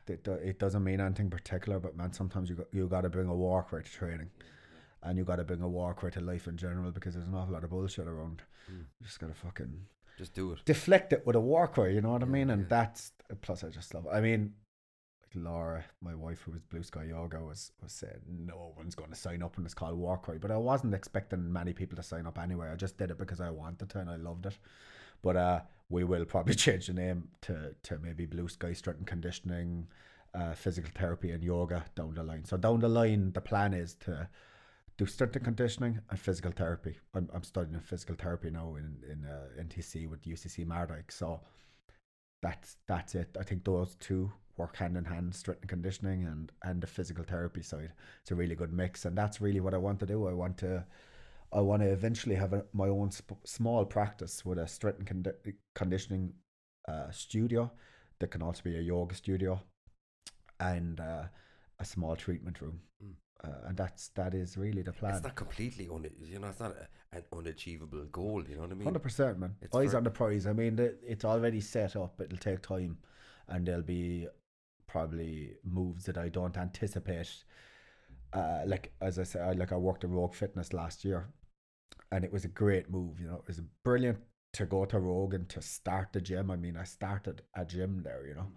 It, it doesn't mean anything particular, but man, sometimes you got, you got to bring a Warcry to training, and you got to bring a Warcry to life in general because there's an awful lot of bullshit around. Mm. You just gotta fucking Just do it. deflect it with a Warcry, you know what I mean? And yeah. that's plus I just love it. I mean, Laura, my wife who was Blue Sky Yoga was was saying no one's gonna sign up when it's called Warcry. But I wasn't expecting many people to sign up anyway. I just did it because I wanted to and I loved it. But uh we will probably change the name to, to maybe Blue Sky Strength and Conditioning, uh, physical therapy and yoga down the line. So down the line the plan is to do strength and conditioning and physical therapy. I'm, I'm studying physical therapy now in in uh, NTC with UCC Mardyke. So that's that's it. I think those two work hand in hand, strength and conditioning and and the physical therapy side. It's a really good mix, and that's really what I want to do. I want to. I want to eventually have a, my own sp- small practice with a strength and condi- conditioning uh, studio that can also be a yoga studio and uh, a small treatment room. Mm. Uh, and that's that is really the plan. It's not completely un. You know, it's not a, an unachievable goal. You know what I mean? Hundred percent, man. It's Eyes on the prize. I mean, the, it's already set up. It'll take time, and there'll be probably moves that I don't anticipate. Uh, like as I said, I, like I worked at Rogue Fitness last year, and it was a great move. You know, it was brilliant to go to Rogue and to start the gym. I mean, I started a gym there. You know,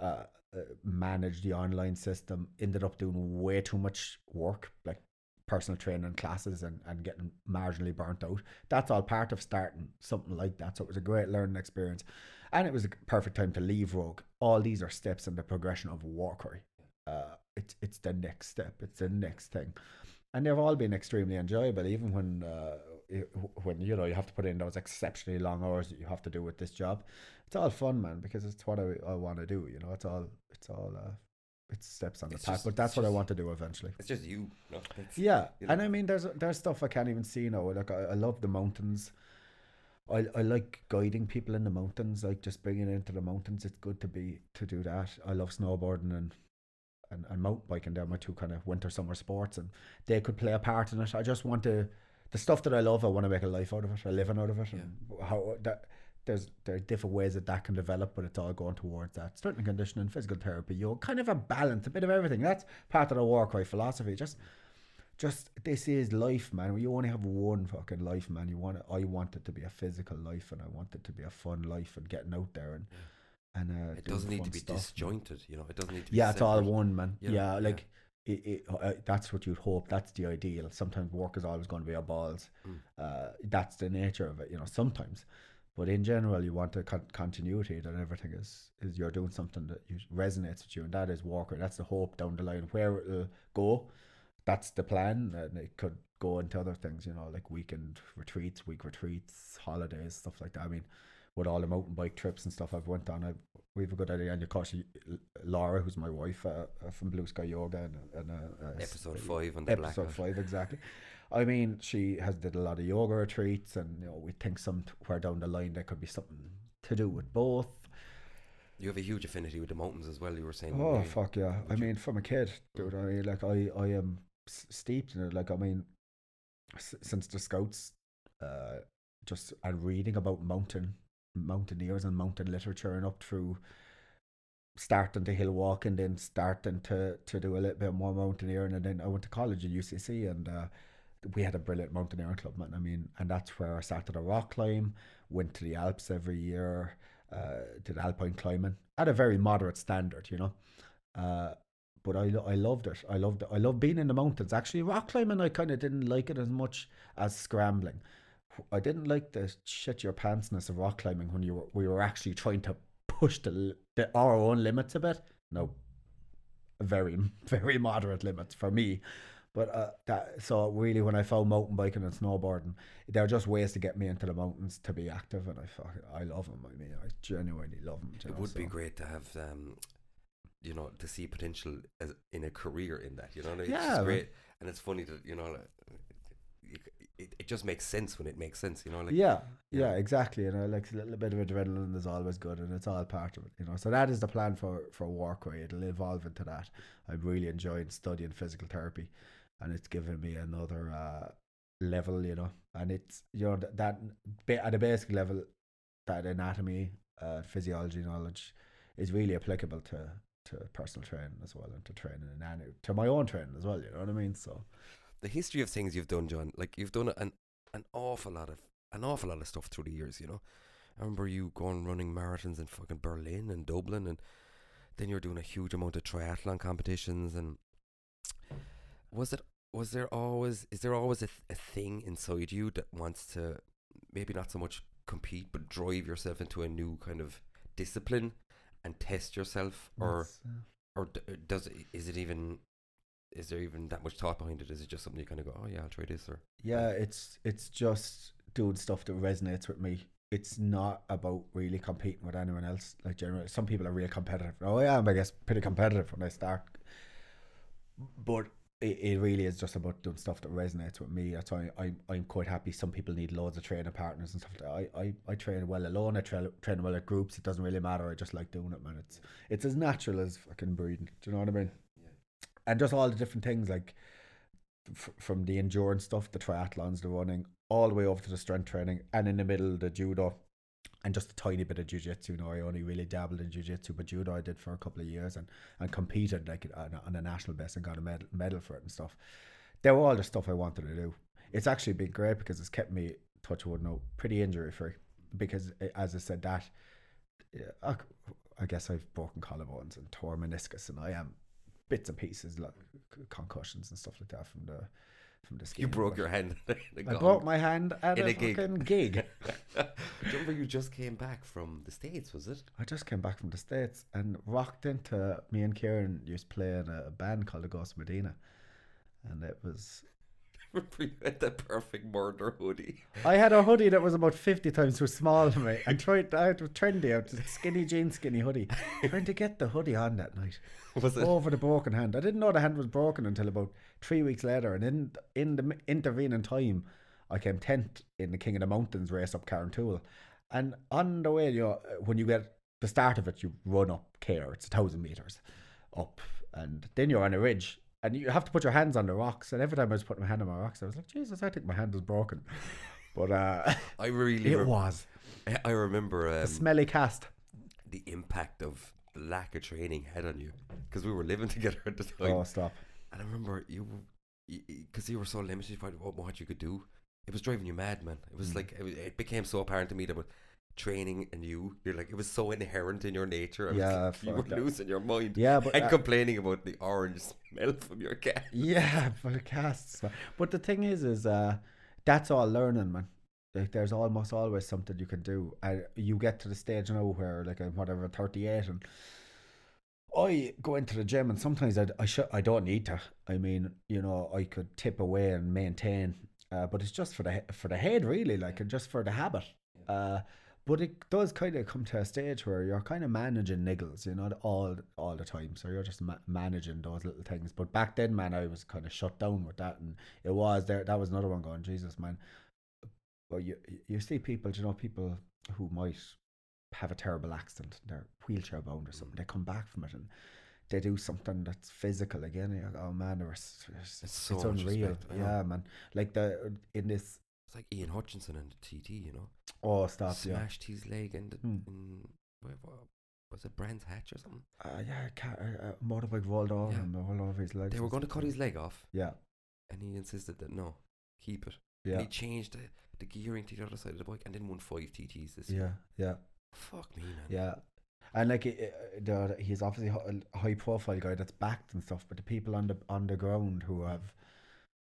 uh, uh, managed the online system. Ended up doing way too much work, like personal training classes and, and getting marginally burnt out. That's all part of starting something like that. So it was a great learning experience. And it was a perfect time to leave Rogue. All these are steps in the progression of Warcry. Uh, it's it's the next step. It's the next thing. And they've all been extremely enjoyable, even when uh, it- when you know you have to put in those exceptionally long hours that you have to do with this job. It's all fun, man, because it's what I, I want to do. You know, it's all it's all uh, it's steps on the It's path. just- but that's what I want to do eventually. It's just you. No, it's, Yeah, you and. I mean, there's there's stuff I can't even see now. Like I, I love the mountains. I I like guiding people in the mountains, like just bringing it into the mountains. It's good to be to do that. I love snowboarding and and, and mountain biking. They're my two kind of winter summer sports, and they could play a part in it. I just want to the stuff that I love. I want to make a life out of it, a living out of it, and how that. There's there are different ways that that can develop, but it's all going towards that strength and conditioning, physical therapy, you know, kind of a balance, a bit of everything. That's part of the Warcry philosophy. Just just this is life, man. You only have one fucking life, man. You want it, I want it to be a physical life, and I want it to be a fun life, and getting out there and and uh, It doesn't need to be stuff. disjointed, you know. It doesn't need to be. Yeah, it's all one man. you know, yeah, yeah. like It, it, uh, that's what you'd hope. That's the ideal. Sometimes work is always going to be our balls. Mm. Uh, that's the nature of it, you know. Sometimes, but in general, you want a con- continuity that everything is is you're doing something that you, resonates with you, and that is Warcry. That's the hope down the line. Where it'll go, that's the plan, and it could go into other things, you know, like weekend retreats, week retreats, holidays, stuff like that. I mean, with all the mountain bike trips and stuff I've went on, I've we've a good idea. And of course, Laura, who's my wife uh, uh, from Blue Sky Yoga, and, and uh, uh, Episode five on the episode blackout. five exactly. I mean, she has did a lot of yoga retreats, and you know, we think somewhere down the line there could be something to do with both. You have a huge affinity with the mountains as well. You were saying. Oh fuck yeah! I you- mean, from a kid, dude. I mean, like I, I am steeped in it. Like I mean, s- since the scouts, uh, just and reading about mountain mountaineers and mountain literature, and up through starting to hill walk and then starting to to do a little bit more mountaineering, and then I went to college at UCC and. Uh, we had a brilliant mountaineering club, man. I mean, and that's where I started a rock climb. Went to the Alps every year. Uh, did alpine climbing at a very moderate standard, you know. Uh, but I, I loved it. I loved it. I love being in the mountains. Actually, rock climbing, I kind of didn't like it as much as scrambling. I didn't like the shit your pantsness of rock climbing when you were we were actually trying to push the, the our own limits a bit. No, very very moderate limits for me. But uh, that so really, when I found mountain biking and snowboarding, they're just ways to get me into the mountains to be active, and I fuck, I love them. I mean, I genuinely love them. It would be great to have, um, you know, to see potential as in a career in that. You know, it's Yeah, great, and it's funny that you know, like, it, it, it just makes sense when it makes sense. You know, like yeah, yeah. yeah, exactly. You know, like a little bit of adrenaline is always good, and it's all part of it. You know, so that is the plan for for Warcry. It'll evolve into that. I'm really enjoying studying physical therapy, and it's given me another uh, level. You know, and it's you know that, that at a basic level, that anatomy, uh, physiology knowledge is really applicable to to personal training as well, and to training and any- to my own training as well. You know what I mean? So the history of things you've done, John. Like you've done an an awful lot of an awful lot of stuff through the years. You know, I remember you going running marathons in fucking Berlin and Dublin, and then you're doing a huge amount of triathlon competitions. And was it was there always is there always a, th- a thing inside you that wants to maybe not so much compete but drive yourself into a new kind of discipline and test yourself or uh, or uh, does it, is it even is there even that much thought behind it? Is it just something you kind of go, oh yeah, I'll try this or Yeah, it's it's just doing stuff that resonates with me. It's not about really competing with anyone else. Like generally, some people are real competitive. Oh yeah, I'm I guess pretty competitive when I start, but it, it really is just about doing stuff that resonates with me. That's why I'm I'm quite happy. Some people need loads of training partners and stuff. Like. I, I I train well alone. I train train well at groups. It doesn't really matter. I just like doing it, man. It's it's as natural as fucking breathing. Do you know what I mean? Yeah. And just all the different things like f- from the endurance stuff, the triathlons, the running, all the way over to the strength training, and in the middle the judo, and just a tiny bit of jujitsu. You know, I only really dabbled in jujitsu, but judo I did for a couple of years and and competed like on a, on a national best and got a medal, medal for it and stuff. They were all the stuff I wanted to do. It's actually been great because it's kept me touch wood no pretty injury free. Because eh, as I said that, I, I guess I've broken collarbones and tore meniscus, and I am bits and pieces like concussions and stuff like that from the from the skiing. you broke your hand. I broke my hand at In a, a gig. fucking gig. Remember you just came back from the states? Was it? I just came back from the States and rocked into me and Kieran used to play in a band called the Ghost Medina. And it was you had that perfect murder hoodie. I had a hoodie that was about fifty times too small for me. And tried I was trendy, I was skinny jeans, skinny hoodie. trying to get the hoodie on that night. Was it? Over the broken hand. I didn't know the hand was broken until about three weeks later and in in the intervening time I came tenth in the King of the Mountains race up Carrauntoohil. And on the way, you know, when you get the start of it, you run up Care. It's a thousand meters up, and then you're on a ridge, and you have to put your hands on the rocks. And every time I was putting my hand on my rocks, I was like, Jesus, I think my hand is broken. But uh, I really. it rem- was I remember um, smelly cast. the impact of the lack of training had on you because we were living together at the time. Oh, stop! And I remember you, because you were so limited by what, what you could do. It was driving you mad, man. It was Mm. like it, it became so apparent to me that with training and you, you're like, it was so inherent in your nature. I Yeah, like, you were that. losing your mind. Yeah, but and uh, complaining about the orange smell from your cat. Yeah, for the casts. But the thing is, is uh, that's all learning, man. Like there's almost always something you can do. And you get to the stage now where, like, I'm whatever, 38, and I go into the gym, and sometimes I, I should, I don't need to. I mean, you know, I could tip away and maintain, uh, but it's just for the for the head, really, like, and just for the habit. Uh, but it does kind of come to a stage where you're kind of managing niggles, you know, all all the time. So you're just ma- managing those little things. But back then, man, I was kind of shut down with that, and it was there. That was another one going, Jesus, man. Well, you you see people, you know, people who might have a terrible accident, they're wheelchair bound or something. They come back from it and they do something that's physical again. You're like, oh man, it's, it's, It's so it's unreal. respect, Yeah, man. Like the in this. It's like Ian Hutchinson and the TT, you know, Oh, stop! Yeah. smashed his leg and Hmm. in, was it Brands Hatch or something? Uh, yeah, car, uh, uh, motorbike rolled over Yeah. him, all over his legs. They were going to cut his leg off, Yeah, and he insisted that no, keep it. Yeah, And he changed the, the gearing to the other side of the bike and then won five TTs this yeah, year. yeah, Fuck me, man. yeah. And like, uh, the, he's obviously a high profile guy that's backed and stuff, but the people on the on the ground who have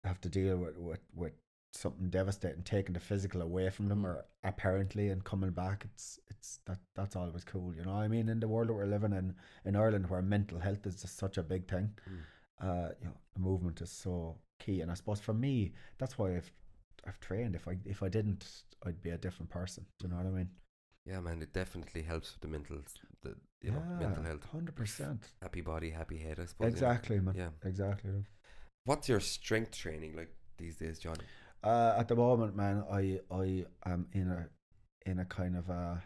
have to deal with with, with something devastating, taking the physical away from them, or apparently and coming back, it's it's that that's always cool, you know. I mean, in the world that we're living in in Ireland, where mental health is just such a big thing, Mm. uh, you know, the movement is so key. And I suppose for me, that's why I've I've trained. If I if I didn't, I'd be a different person. Do you know what I mean? Yeah, man, it definitely helps with the mental, the you know, mental health. hundred percent. Happy body, happy head, I suppose. you know. Exactly, man. Yeah. Exactly. What's your strength training like these days, John? Uh, at the moment, man, I I am in a in a kind of a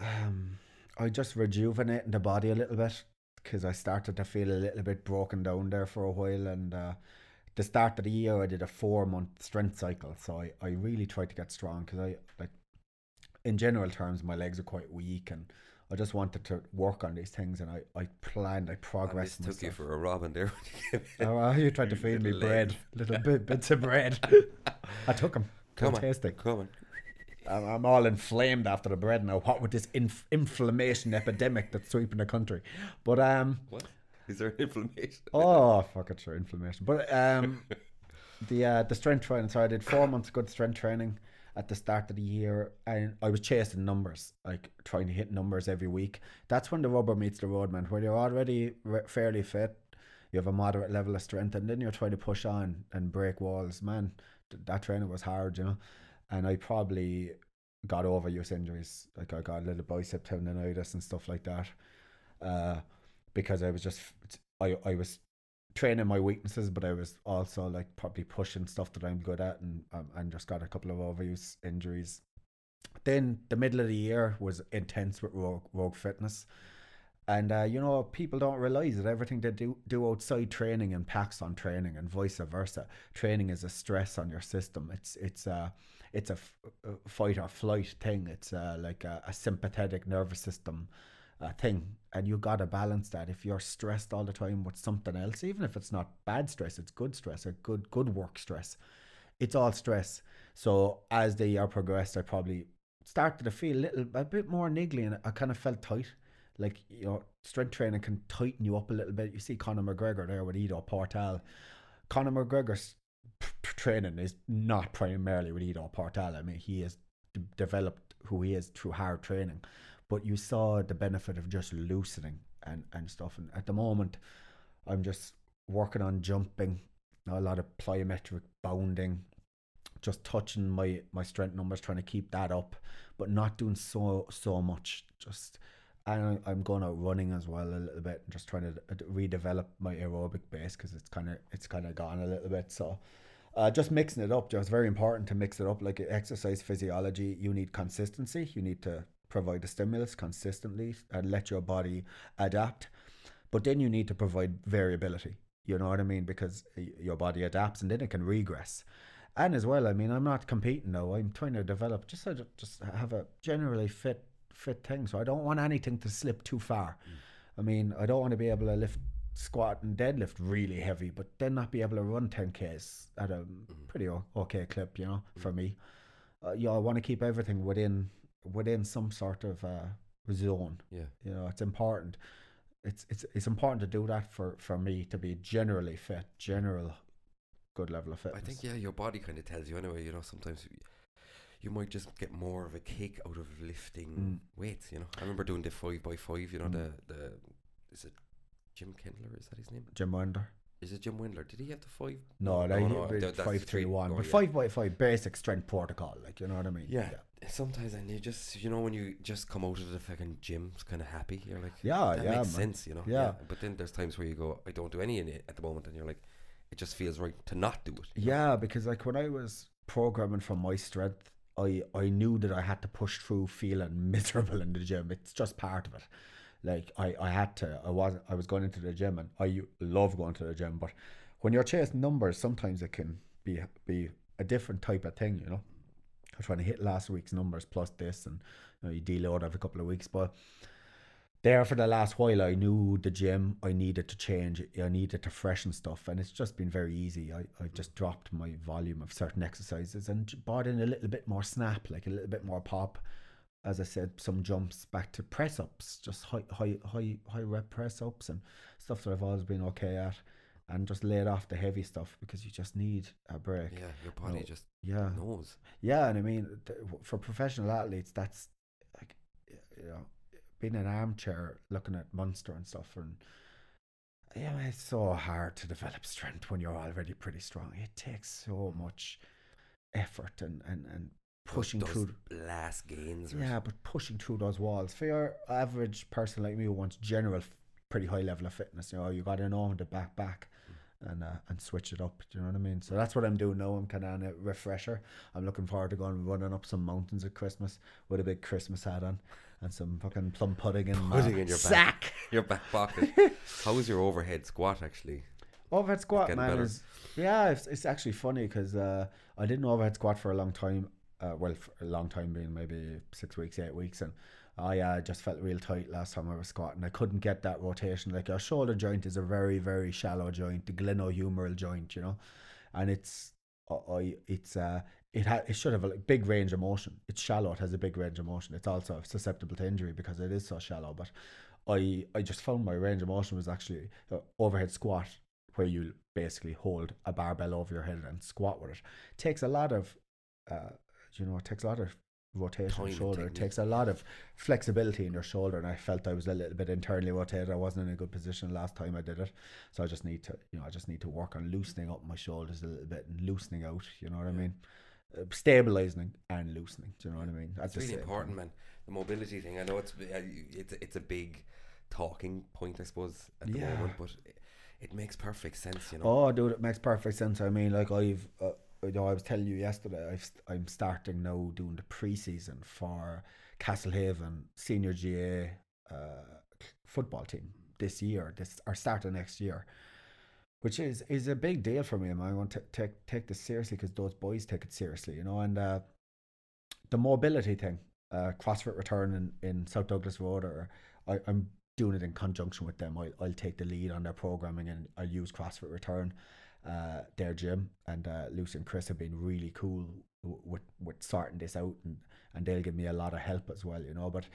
um, I just rejuvenating the body a little bit because I started to feel a little bit broken down there for a while, and uh, the start of the year I did a four month strength cycle, so I I really tried to get strong because I like in general terms my legs are quite weak and. I just wanted to work on these things, and I, I planned, I I progressed. mistook you for a Robin there. when you. Oh, well, you tried to feed me bread, leg. little bit, bits of bread. I took them. Come on. Fantastic. Come on. I'm, I'm all inflamed after the bread now. What with this inf- inflammation epidemic that's sweeping the country? But um, What? Is there inflammation? oh fuck it, sure, inflammation. But um, the uh, the strength training. So I did four months of good strength training at the start of the year, and I was chasing numbers, like trying to hit numbers every week. That's when the rubber meets the road, man. Where you're already re- fairly fit, you have a moderate level of strength, and then you're trying to push on and break walls. Man, th- that training was hard, you know. And I probably got overuse injuries, like I got a little bicep tendonitis and stuff like that, uh, because I was just I I was training my weaknesses, but I was also like probably pushing stuff that I'm good at, and um, and just got a couple of overuse injuries. Then the middle of the year was intense with Rogue, Rogue Fitness, and uh, you know people don't realize that everything they do do outside training impacts on training, and vice versa. Training is a stress on your system. It's it's a it's a, f- a fight or flight thing. It's uh, like a, a sympathetic nervous system uh, thing, and you gotta balance that. If you're stressed all the time with something else, even if it's not bad stress, it's good stress or good good work stress. It's all stress. So as the year progressed, I probably started to feel a little a bit more niggly, and I kind of felt tight. Like you know, strength training can tighten you up a little bit. You see Conor McGregor there with Ido Portal. Conor McGregor's training is not primarily with Ido Portal. I mean, he has d- developed who he is through hard training but you saw the benefit of just loosening and, and stuff. And at the moment, I'm just working on jumping, a lot of plyometric bounding, just touching my, my strength numbers, trying to keep that up, but not doing so so much. Just and I'm going out running as well a little bit, just trying to redevelop my aerobic base because it's kind of it's kind of gone a little bit. So. Uh, just mixing it up, just very important to mix it up. Like exercise physiology, you need consistency. You need to provide the stimulus consistently and let your body adapt. But then you need to provide variability. You know what I mean? Because your body adapts and then it can regress. And as well, I mean, I'm not competing now. I'm trying to develop just so just have a generally fit fit thing. So I don't want anything to slip too far. Mm. I mean, I don't want to be able to lift squat and deadlift really heavy, but then not be able to run 10Ks at a mm-hmm. pretty okay clip, you know, for mm. me. uh, you know, I want to keep everything within within some sort of uh, zone. Yeah. You know, it's important. It's it's it's important to do that for for me to be generally fit, general good level of fit. I think yeah, your body kind of tells you anyway. You know, sometimes you, might just get more of a kick out of lifting Mm. weights. You know, I remember doing the five by five. You know, Mm. the the is it Jim Kendler? Is that his name? Jim Winder. Is it Jim Windler? Did he have the five? No, no, no, he- that- that's five three one, oh, but yeah. five by five basic strength protocol. Like you know what I mean? Yeah. Sometimes, and you just, you know, when you just come out of the fucking gym, it's kind of happy. You're like, Yeah, that yeah, makes man. sense, you know. Yeah. But then there's times where you go, I don't do any in it at the moment, and you're like, it just feels right to not do it. you know? Yeah, because like when I was programming for my strength, I I knew that I had to push through feeling miserable in the gym. It's just part of it. Like I, I had to. I was I was going into the gym and I love going to the gym, but when you're chasing numbers, sometimes it can be be a different type of thing. You know, I was trying to hit last week's numbers plus this, and you, know, you deload every couple of weeks, but. There for the last while, I knew the gym. I needed to change. I needed to freshen stuff, and it's just been very easy. I I've just dropped my volume of certain exercises and brought in a little bit more snap, like a little bit more pop. As I said, some jumps back to press ups, just high high high high rep press ups and stuff that I've always been okay at, and just laid off the heavy stuff because you just need a break. Yeah, your body just Yeah, knows. yeah, and I mean, th- for professional athletes, that's like, you know, being in an armchair looking at monster and stuff, and yeah, it's so hard to develop strength when you're already pretty strong. It takes so much effort and and and pushing those through. last gains. Or Yeah, but pushing through those walls for your average person like me who wants general, pretty high level of fitness, you know, you got to know to back back and uh, and switch it up. Do you know what I mean? So that's what I'm doing now. I'm kind of on a refresher. I'm looking forward to going running up some mountains at Christmas with a big Christmas hat on and some fucking plum pudding in my Pudding in your back. sack. your back pocket. How was your overhead squat actually? Overhead squat, man, is yeah. It's, it's actually funny because uh, I didn't overhead squat for a long time. Uh, well, for a long time being maybe six weeks, eight weeks, and I uh, just felt real tight last time I was squatting. I couldn't get that rotation. Like your shoulder joint is a very, very shallow joint, the glenohumeral joint, you know, and it's I- it's uh it ha- it should have a big range of motion. It's shallow. It has a big range of motion. It's also susceptible to injury because it is so shallow. But I I just found my range of motion was actually uh, overhead squat, where you basically hold a barbell over your head and squat with it. takes a lot of, uh, you know, it takes a lot of rotation Time of and shoulder. It takes a lot of flexibility in your shoulder, and I felt I was a little bit internally rotated. I wasn't in a good position last time I did it, so I just need to, you know, I just need to work on loosening up my shoulders a little bit and loosening out. You know what I mean? Uh, stabilizing and loosening. Do you know what I mean? That's really important, man. The mobility thing. I know it's it's it's a big talking point, I suppose, at the Yeah. moment, but it, it makes perfect sense, you know. Oh, dude, it makes perfect sense. I mean, like I've, uh, you know, I was telling you yesterday, I've, I'm starting now doing the preseason for Castlehaven senior GAA uh, football team this year, this or start of next year, which is is a big deal for me. I want to take take this seriously because those boys take it seriously, you know. And uh, the mobility thing, uh, CrossFit Return in, in South Douglas Road, or I, I'm doing it in conjunction with them. I'll, I'll take the lead on their programming and I'll use CrossFit Return, uh, their gym. And uh, Lucy and Chris have been really cool w- with, with sorting this out and, and they'll give me a lot of help as well, you know. But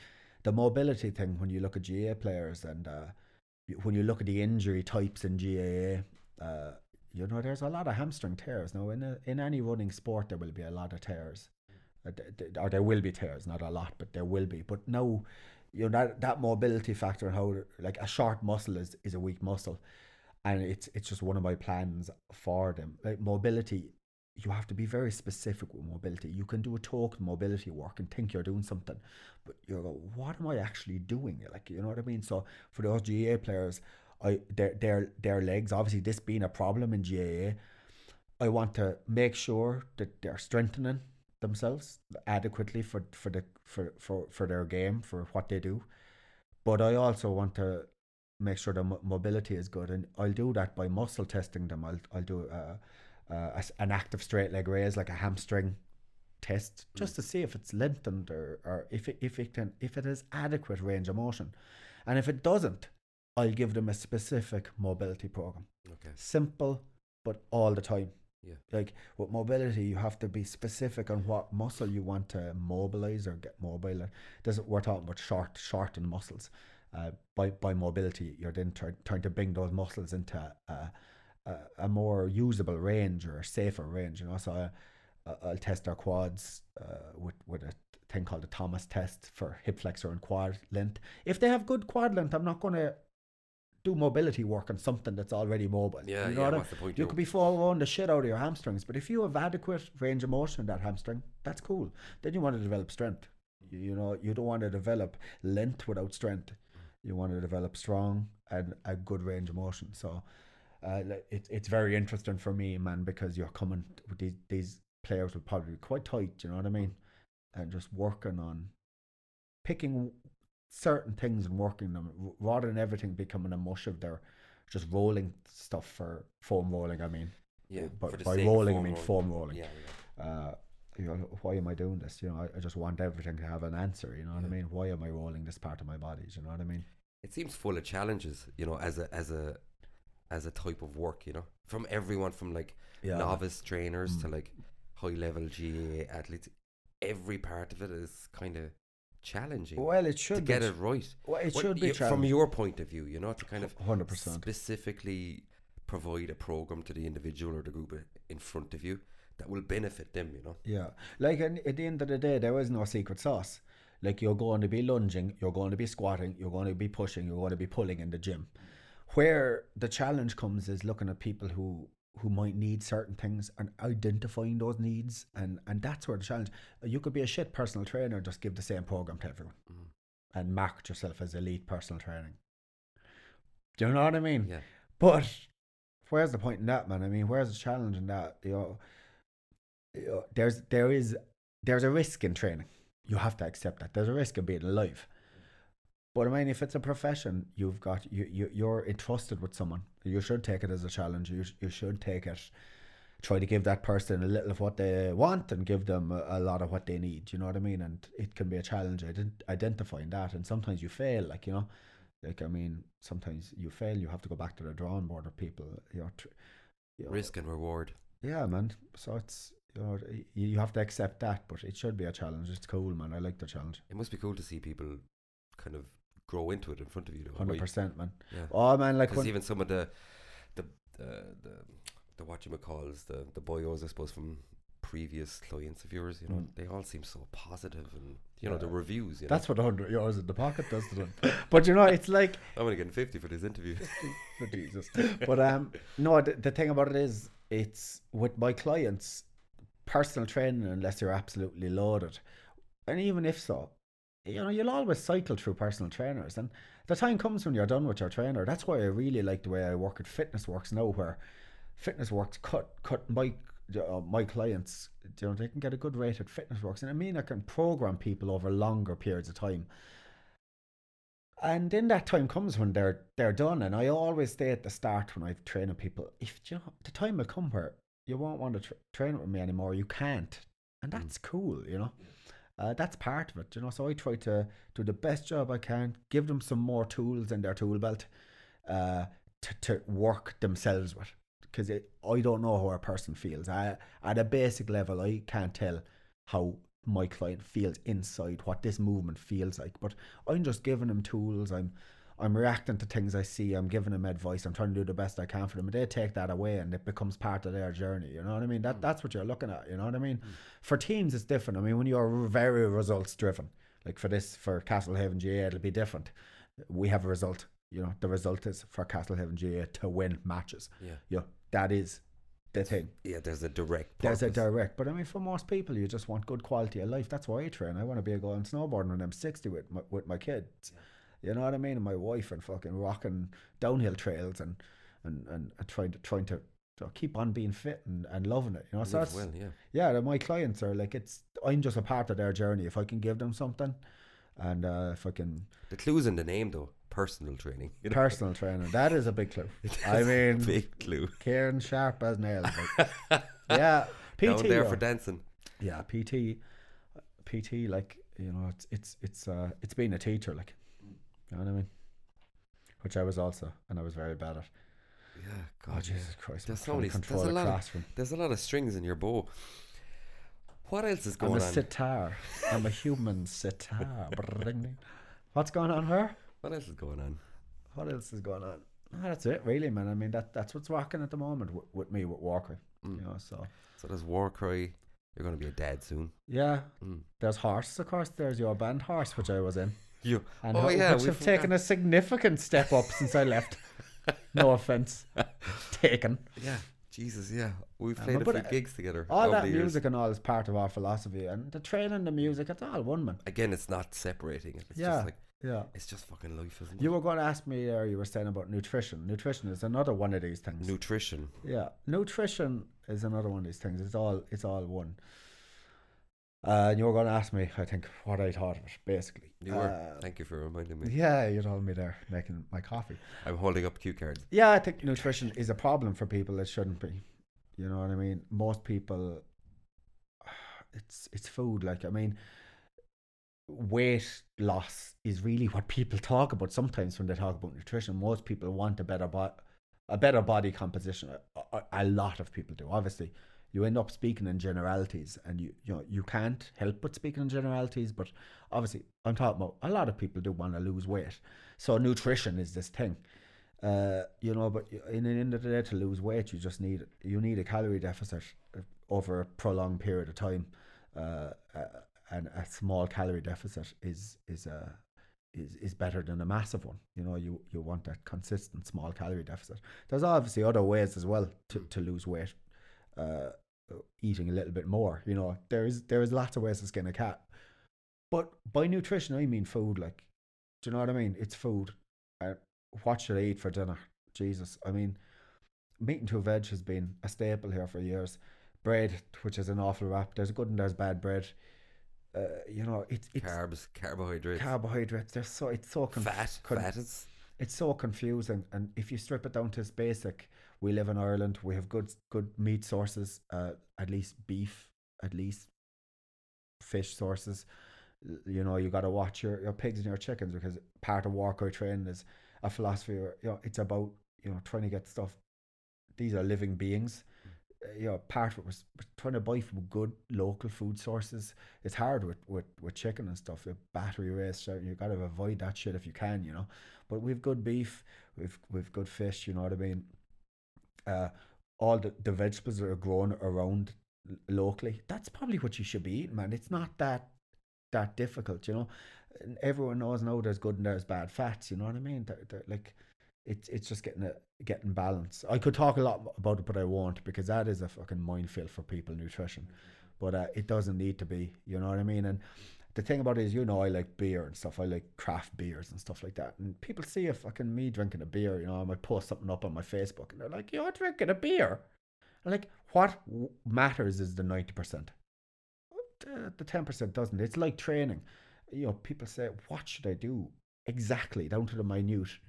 the mobility thing, when you look at GAA players and uh, when you look at the injury types in GAA, uh, you know, there's a lot of hamstring tears. Now, in, a, in any running sport, there will be a lot of tears. Uh, or there will be tears, not a lot, but there will be. But now, you know that that mobility factor and how like a short muscle is, is a weak muscle, and it's it's just one of my plans for them. Like mobility, you have to be very specific with mobility. You can do a token mobility work and think you're doing something, but you're go, what am I actually doing? Like you know what I mean. So for those GAA players, I their their their legs obviously this being a problem in GAA, I want to make sure that they're strengthening themselves adequately for for the for for for their game for what they do but i also want to make sure the mo- mobility is good and i'll do that by muscle testing them i'll i'll do uh, uh, an active straight leg raise like a hamstring test just to see if it's lengthened or, or if it, if it can if it has adequate range of motion and if it doesn't i'll give them a specific mobility program Okay. simple but all the time Yeah. Like with mobility, you have to be specific on what muscle you want to mobilize or get mobile. This we're talking about short, shortened muscles. Uh, by by mobility, you're then try, trying to bring those muscles into a, a, a more usable range or a safer range. You know, so I, I'll test our quads uh, with with a thing called the Thomas test for hip flexor and quad length. If they have good quad length, I'm not going to do mobility work on something that's already mobile. Yeah, you know yeah. I- What's the point? you though? could be following the shit out of your hamstrings, but if you have adequate range of motion in that hamstring, that's cool. Then you want to develop strength. You, you know, you don't want to develop length without strength. You want to develop strong and a good range of motion. So, uh, it, it's very interesting for me, man, because you're coming with these, these players will probably be quite tight. You know what I mean? And just working on picking certain things and working them rather than everything becoming a mush of their just rolling stuff for foam rolling. I mean, yeah, but by rolling, I mean rolling. foam rolling. Yeah, yeah. Uh, why am I doing this? You know, I, I just want everything to have an answer. You know what I mean? Why am I rolling this part of my body? Do you know what I mean? It seems full of challenges, you know, as a as a as a type of work, you know, from everyone from like novice trainers to Mm. like high level GAA athletes. Every part of it is kind of challenging Well, it to should get it right. Well, it should be from your point of view, you know, to kind of hundred percent. specifically provide a program to the individual or the group in front of you that will benefit them, you know. Yeah, like at the end of the day, there is no secret sauce. Like you're going to be lunging, you're going to be squatting, you're going to be pushing, you're going to be pulling in the gym. Where the challenge comes is looking at people who who might need certain things and identifying those needs, and and that's where the challenge. You could be a shit personal trainer, just give the same program to everyone, Mm. and market yourself as elite personal training. Do you know what I mean? Yeah. But where's the point in that, man? I mean, where's the challenge in that? You know, there's there is there's a risk in training. You have to accept that. There's a risk of being alive. But I mean, if it's a profession, you've got you, you you're entrusted with someone. You should take it as a challenge. You you should take it. Try to give that person a little of what they want and give them a, a lot of what they need. You know what I mean? And it can be a challenge ident- identifying that. And sometimes you fail. Like you know, like I mean, sometimes you fail. You have to go back to the drawing board of people. You know, tr- you know, Risk and reward. yeah, man. So it's you know you have to accept that, but it should be a challenge. It's cool, man. I like the challenge. It must be cool to see people kind of grow into it in front of you. Hundred right? percent, man. Yeah. Oh man, like when, even some of the the the the, the what you calls the the bios, I suppose, from previous clients of yours, you know, Mm. they all seem so positive, and you know the reviews. You know, that's what hundred euros in the pocket does to them. but you know, it's like I'm only getting fifty for this interview. for Jesus. But um, no, the, the thing about it is, it's with my clients, personal training, unless you're absolutely loaded, and even if so, you know, you'll always cycle through personal trainers, and the time comes when you're done with your trainer. That's why I really like the way I work at Fitness Works now, where Fitness Works cut cut my uh, my clients, you know, they can get a good rate at Fitness Works, and I mean, I can program people over longer periods of time. And then that time comes when they're they're done, and I always stay at the start when I'm training people, if you know, the time will come where you won't want to tra- train with me anymore, you can't, and Mm. that's cool, you know. Uh, that's part of it, you know. So I try to do the best job I can, give them some more tools in their tool belt, uh, to to work themselves with, because I don't know how a person feels. I, at a basic level, I can't tell how my client feels inside, what this movement feels like. But I'm just giving them tools. I'm I'm reacting to things I see. I'm giving them advice. I'm trying to do the best I can for them. And they take that away and it becomes part of their journey. You know what I mean? That Mm. that's what you're looking at. You know what I mean? Mm. For teams, it's different. I mean, when you're very results driven, like for this for Castlehaven GAA, it'll be different. We have a result. You know, the result is for Castlehaven GAA to win matches. yeah, know, that is the thing. yeah. There's a direct. There's a direct, but I mean, for most people, you just want good quality of life. That's why I train. I want to be a going snowboarding when I'm 60 with my, with my kids. You know what I mean? And my wife and fucking rocking downhill trails and and, and, and trying to trying to, to keep on being fit and, and loving it. You know, so that's well, yeah. yeah. My clients are like it's. I'm just a part of their journey. If I can give them something, and uh, if I can The clue's in the name, though. Personal training. You know? personal training, that is a big clue. I mean, big clue. Kieran sharp as nails. Like, yeah, PT Down there for dancing. yeah pt pt like you know it's it's it's uh it's being a teacher like you know what i mean which i was also and i was very bad at Yeah, Oh, God, yeah. Jesus Christ. There's so many- there's a lot of- classroom. There's a lot of strings in your bow. What else is going on? I'm a on? sitar. I'm a human sitar. What's going on here? What else is going on? What else is going on? Ah, that's it, really, man. I mean, that that's what's rocking at the moment with, with me, with Walker. Mm. You know, so So there's Warcry. You're going to be a dad soon. yeah. Mm. There's Horse, of course. There's your band Horse, which I was in, You. and Oh, yeah, which have taken a significant step up since I left. No offense, taken. Yeah. Jesus, yeah. We've Um, played a few uh, gigs together. All that music and all is part of our philosophy, and the training, the music, it's all one, man. Again, it's not separating it. It's Yeah. just like, Yeah. it's just fucking life, isn't You were going to ask me there. You were saying about nutrition. Nutrition is another one of these things. Nutrition. Yeah, nutrition is another one of these things. It's all it's all one. Uh, and you were going to ask me, I think, what I thought of it, basically. You were. Uh, Thank you for reminding me. yeah, you told me there making my coffee. I'm holding up cue cards. Yeah, I think nutrition is a problem for people. It shouldn't be. You know what I mean? Most people, it's it's food. Like I mean, weight loss is really what people talk about sometimes when they talk about nutrition. Most people want a better body, a better body composition. A, a, a lot of people do. Obviously, you end up speaking in generalities, and you you know you can't help but speaking in generalities. But obviously, I'm talking about a lot of people do want to lose weight. So nutrition is this thing. Uh, you know, but in the end of the day, to lose weight, you just need you need a calorie deficit over a prolonged period of time, uh, uh, and a small calorie deficit is is a is, is better than a massive one. You know, you you want that consistent small calorie deficit. There's obviously other ways as well to, to lose weight, uh, eating a little bit more. You know, there is there is lots of ways to skin a cat, but by nutrition I mean food. Like, do you know what I mean? It's food. Uh, what should I eat for dinner? Jesus, I mean, meat and two veg has been a staple here for years. Bread, which is an awful rap. There's good and there's bad bread. Uh, you know, it's it's Carbs, carbohydrates, carbohydrates. They're so it's so conf- fat. con- fat is. it's so confusing. And if you strip it down to its basic, we live in Ireland. We have good good meat sources. Uh, at least beef. At least fish sources. You know, you got to watch your, your pigs and your chickens because part of Walker training is a philosophy. Where, you know, it's about you know trying to get stuff. These are living beings. Uh, You know, part of it was trying to buy from good local food sources. It's hard with with, with chicken and stuff. The battery so you got to avoid that shit if you can. You know, but we've good beef. We've we've good fish. You know what I mean. Uh, all the, the vegetables that are grown around locally. That's probably what you should be eating, man. It's not that that difficult, you know. And everyone knows now there's good and there's bad fats. You know what I mean? They're, they're like, it's it's just getting a getting balance. I could talk a lot about it, but I won't because that is a fucking minefield for people nutrition. But uh, it doesn't need to be. You know what I mean? And the thing about it is, you know, I like beer and stuff. I like craft beers and stuff like that. And people see a fucking me drinking a beer. You know, I might post something up on my Facebook, and they're like, "You're drinking a beer." Like, what matters is the ninety percent. The the ten percent doesn't. It's like training. You know, people say, "What should I do?" Exactly down to the minute.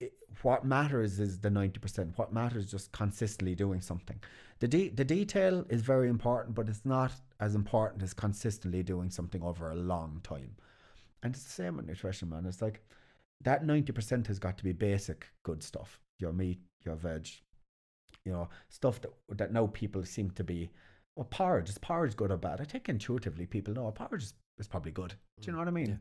It, what matters is the ninety percent. What matters is just consistently doing something. The de- the detail is very important, but it's not as important as consistently doing something over a long time. And it's the same with nutrition, man. It's like that ninety percent has got to be basic good stuff. Your meat, your veg, you know, stuff that that now people seem to be. Well, porridge is porridge good or bad? I think intuitively people know porridge is, is probably good. Do you know what I mean?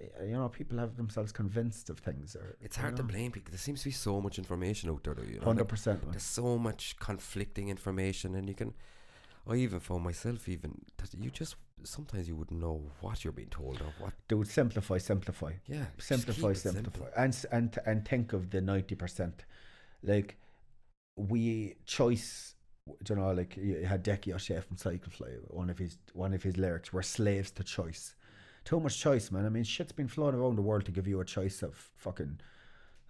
Uh, You know, people have themselves convinced of things. Or It's hard to blame people. There seems to be so much information out there, though. You know, Hundred like, percent. there's so much conflicting information, and you can. I even found myself even that you just sometimes you wouldn't know what you're being told or what. Dude, simplify, simplify. Yeah, simplify, simplify, and and and think of the ninety percent. Like we choice, you know, like you had Decky O'Shea from Cyclefly. One of his one of his lyrics were slaves to choice. Too much choice, man. I mean, shit's been flown around the world to give you a choice of fucking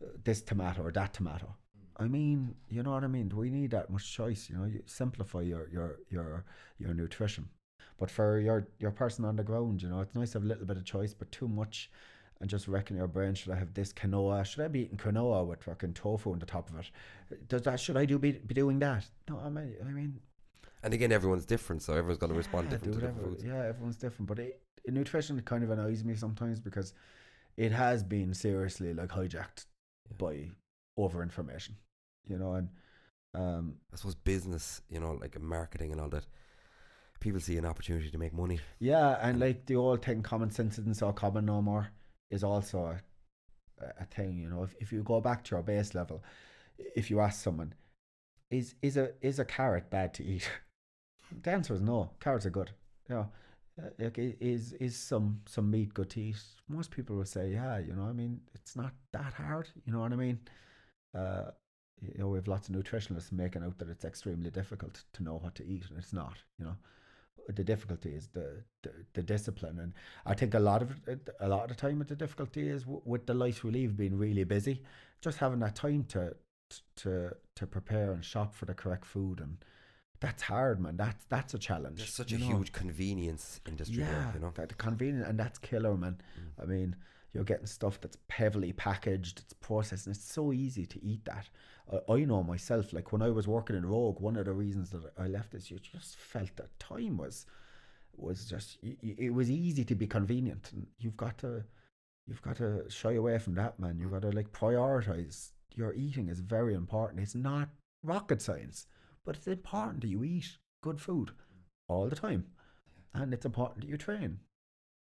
uh, this tomato or that tomato. I mean, you know what I mean. Do we need that much choice? You know, you simplify your your your your nutrition. But for your your person on the ground, you know, it's nice to have a little bit of choice, but too much, and just reckon your brain. Should I have this quinoa? Should I be eating quinoa with fucking tofu on the top of it? Does that should I do be, be doing that? No, I mean, I mean, And again, everyone's different, so everyone's going to respond yeah, different to different every- foods. yeah, everyone's different. But it, nutrition kind of annoys me sometimes because it has been seriously like hijacked Yeah. by over information. you know, and um, I suppose business, you know, like marketing and all that. People see an opportunity to make money. yeah, and like the old thing, common sense isn't so common no more, is also a, a thing. You know, if if you go back to your base level, if you ask someone, is is a is a carrot bad to eat? the answer is no. Carrots are good. You know, uh, like is is some some meat good to eat? Most people will say, yeah. You know, I mean, it's not that hard. You know what I mean? Uh, you know, we have lots of nutritionalists making out that it's extremely difficult to know what to eat, and it's not. You know, the difficulty is the the, the discipline, and I think a lot of it, a lot of the time, the difficulty is w- with the life we live, being really busy, just having that time to to to prepare and shop for the correct food, and that's hard, man. That's that's a challenge. There's such a know? huge convenience industry yeah, there, you know. that the convenience, and that's killer, man. Mm. I mean, you're getting stuff that's heavily packaged, it's processed, and it's so easy to eat that. I, I know myself, like when I was working in Rogue, one of the reasons that I left is you just felt that time was was just it was easy to be convenient, and you've got to you've got to shy away from that, man. You've got to like prioritize your eating is very important. It's not rocket science, but it's important that you eat good food all the time, and it's important that you train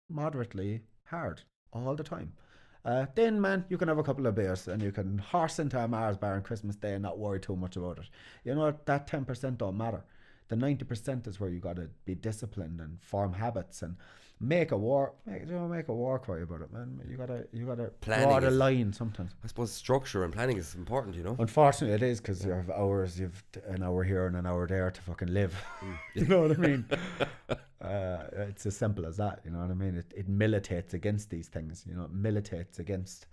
moderately hard all the time. Uh, then, man, you can have a couple of beers and you can horse into a Mars bar on Christmas Day and not worry too much about it. You know? That 10% don't matter. The 90% is where you got to be disciplined and form habits and make a war, make, you know, make a war cry about it, man. You gotta, you gotta Planning draw the is- line sometimes. I suppose structure and planning is important, you know. Unfortunately, it is because you have hours, you've an hour here and an hour there to fucking live. Mm. you know what I mean? uh, it's as simple as that. You know what I mean? It, it militates against these things. You know, it militates against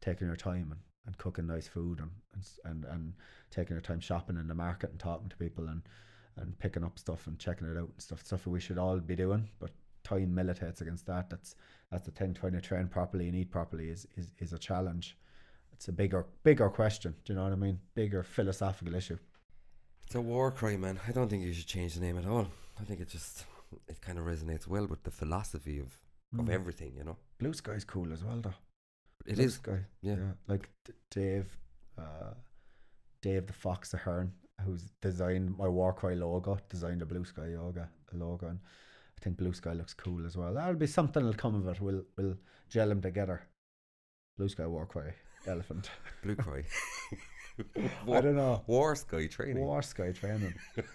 taking your time and, and cooking nice food and, and and and taking your time shopping in the market and talking to people and and picking up stuff and checking it out and stuff. Stuff we should all be doing, but time militates against that. That's that's the thing. Trying to train properly and eat properly is is, is a challenge. It's a bigger bigger question. Do you know what I mean? Bigger philosophical issue. It's a war cry, man. I don't think you should change the name at all. I think it just it kind of resonates well with the philosophy of, of Mm. everything, you know. Blue Sky's cool as well, though. It Blue is, Sky. yeah. Like D- Dave, uh, Dave the Fox Ahern, who's designed my Warcry logo, designed the Blue Sky yoga logo, and I think Blue Sky looks cool as well. That'll be something that'll come of it. We'll we'll gel them together. Blue Sky War Cry elephant. Blue Cry. I don't know. war Sky training. War Sky training.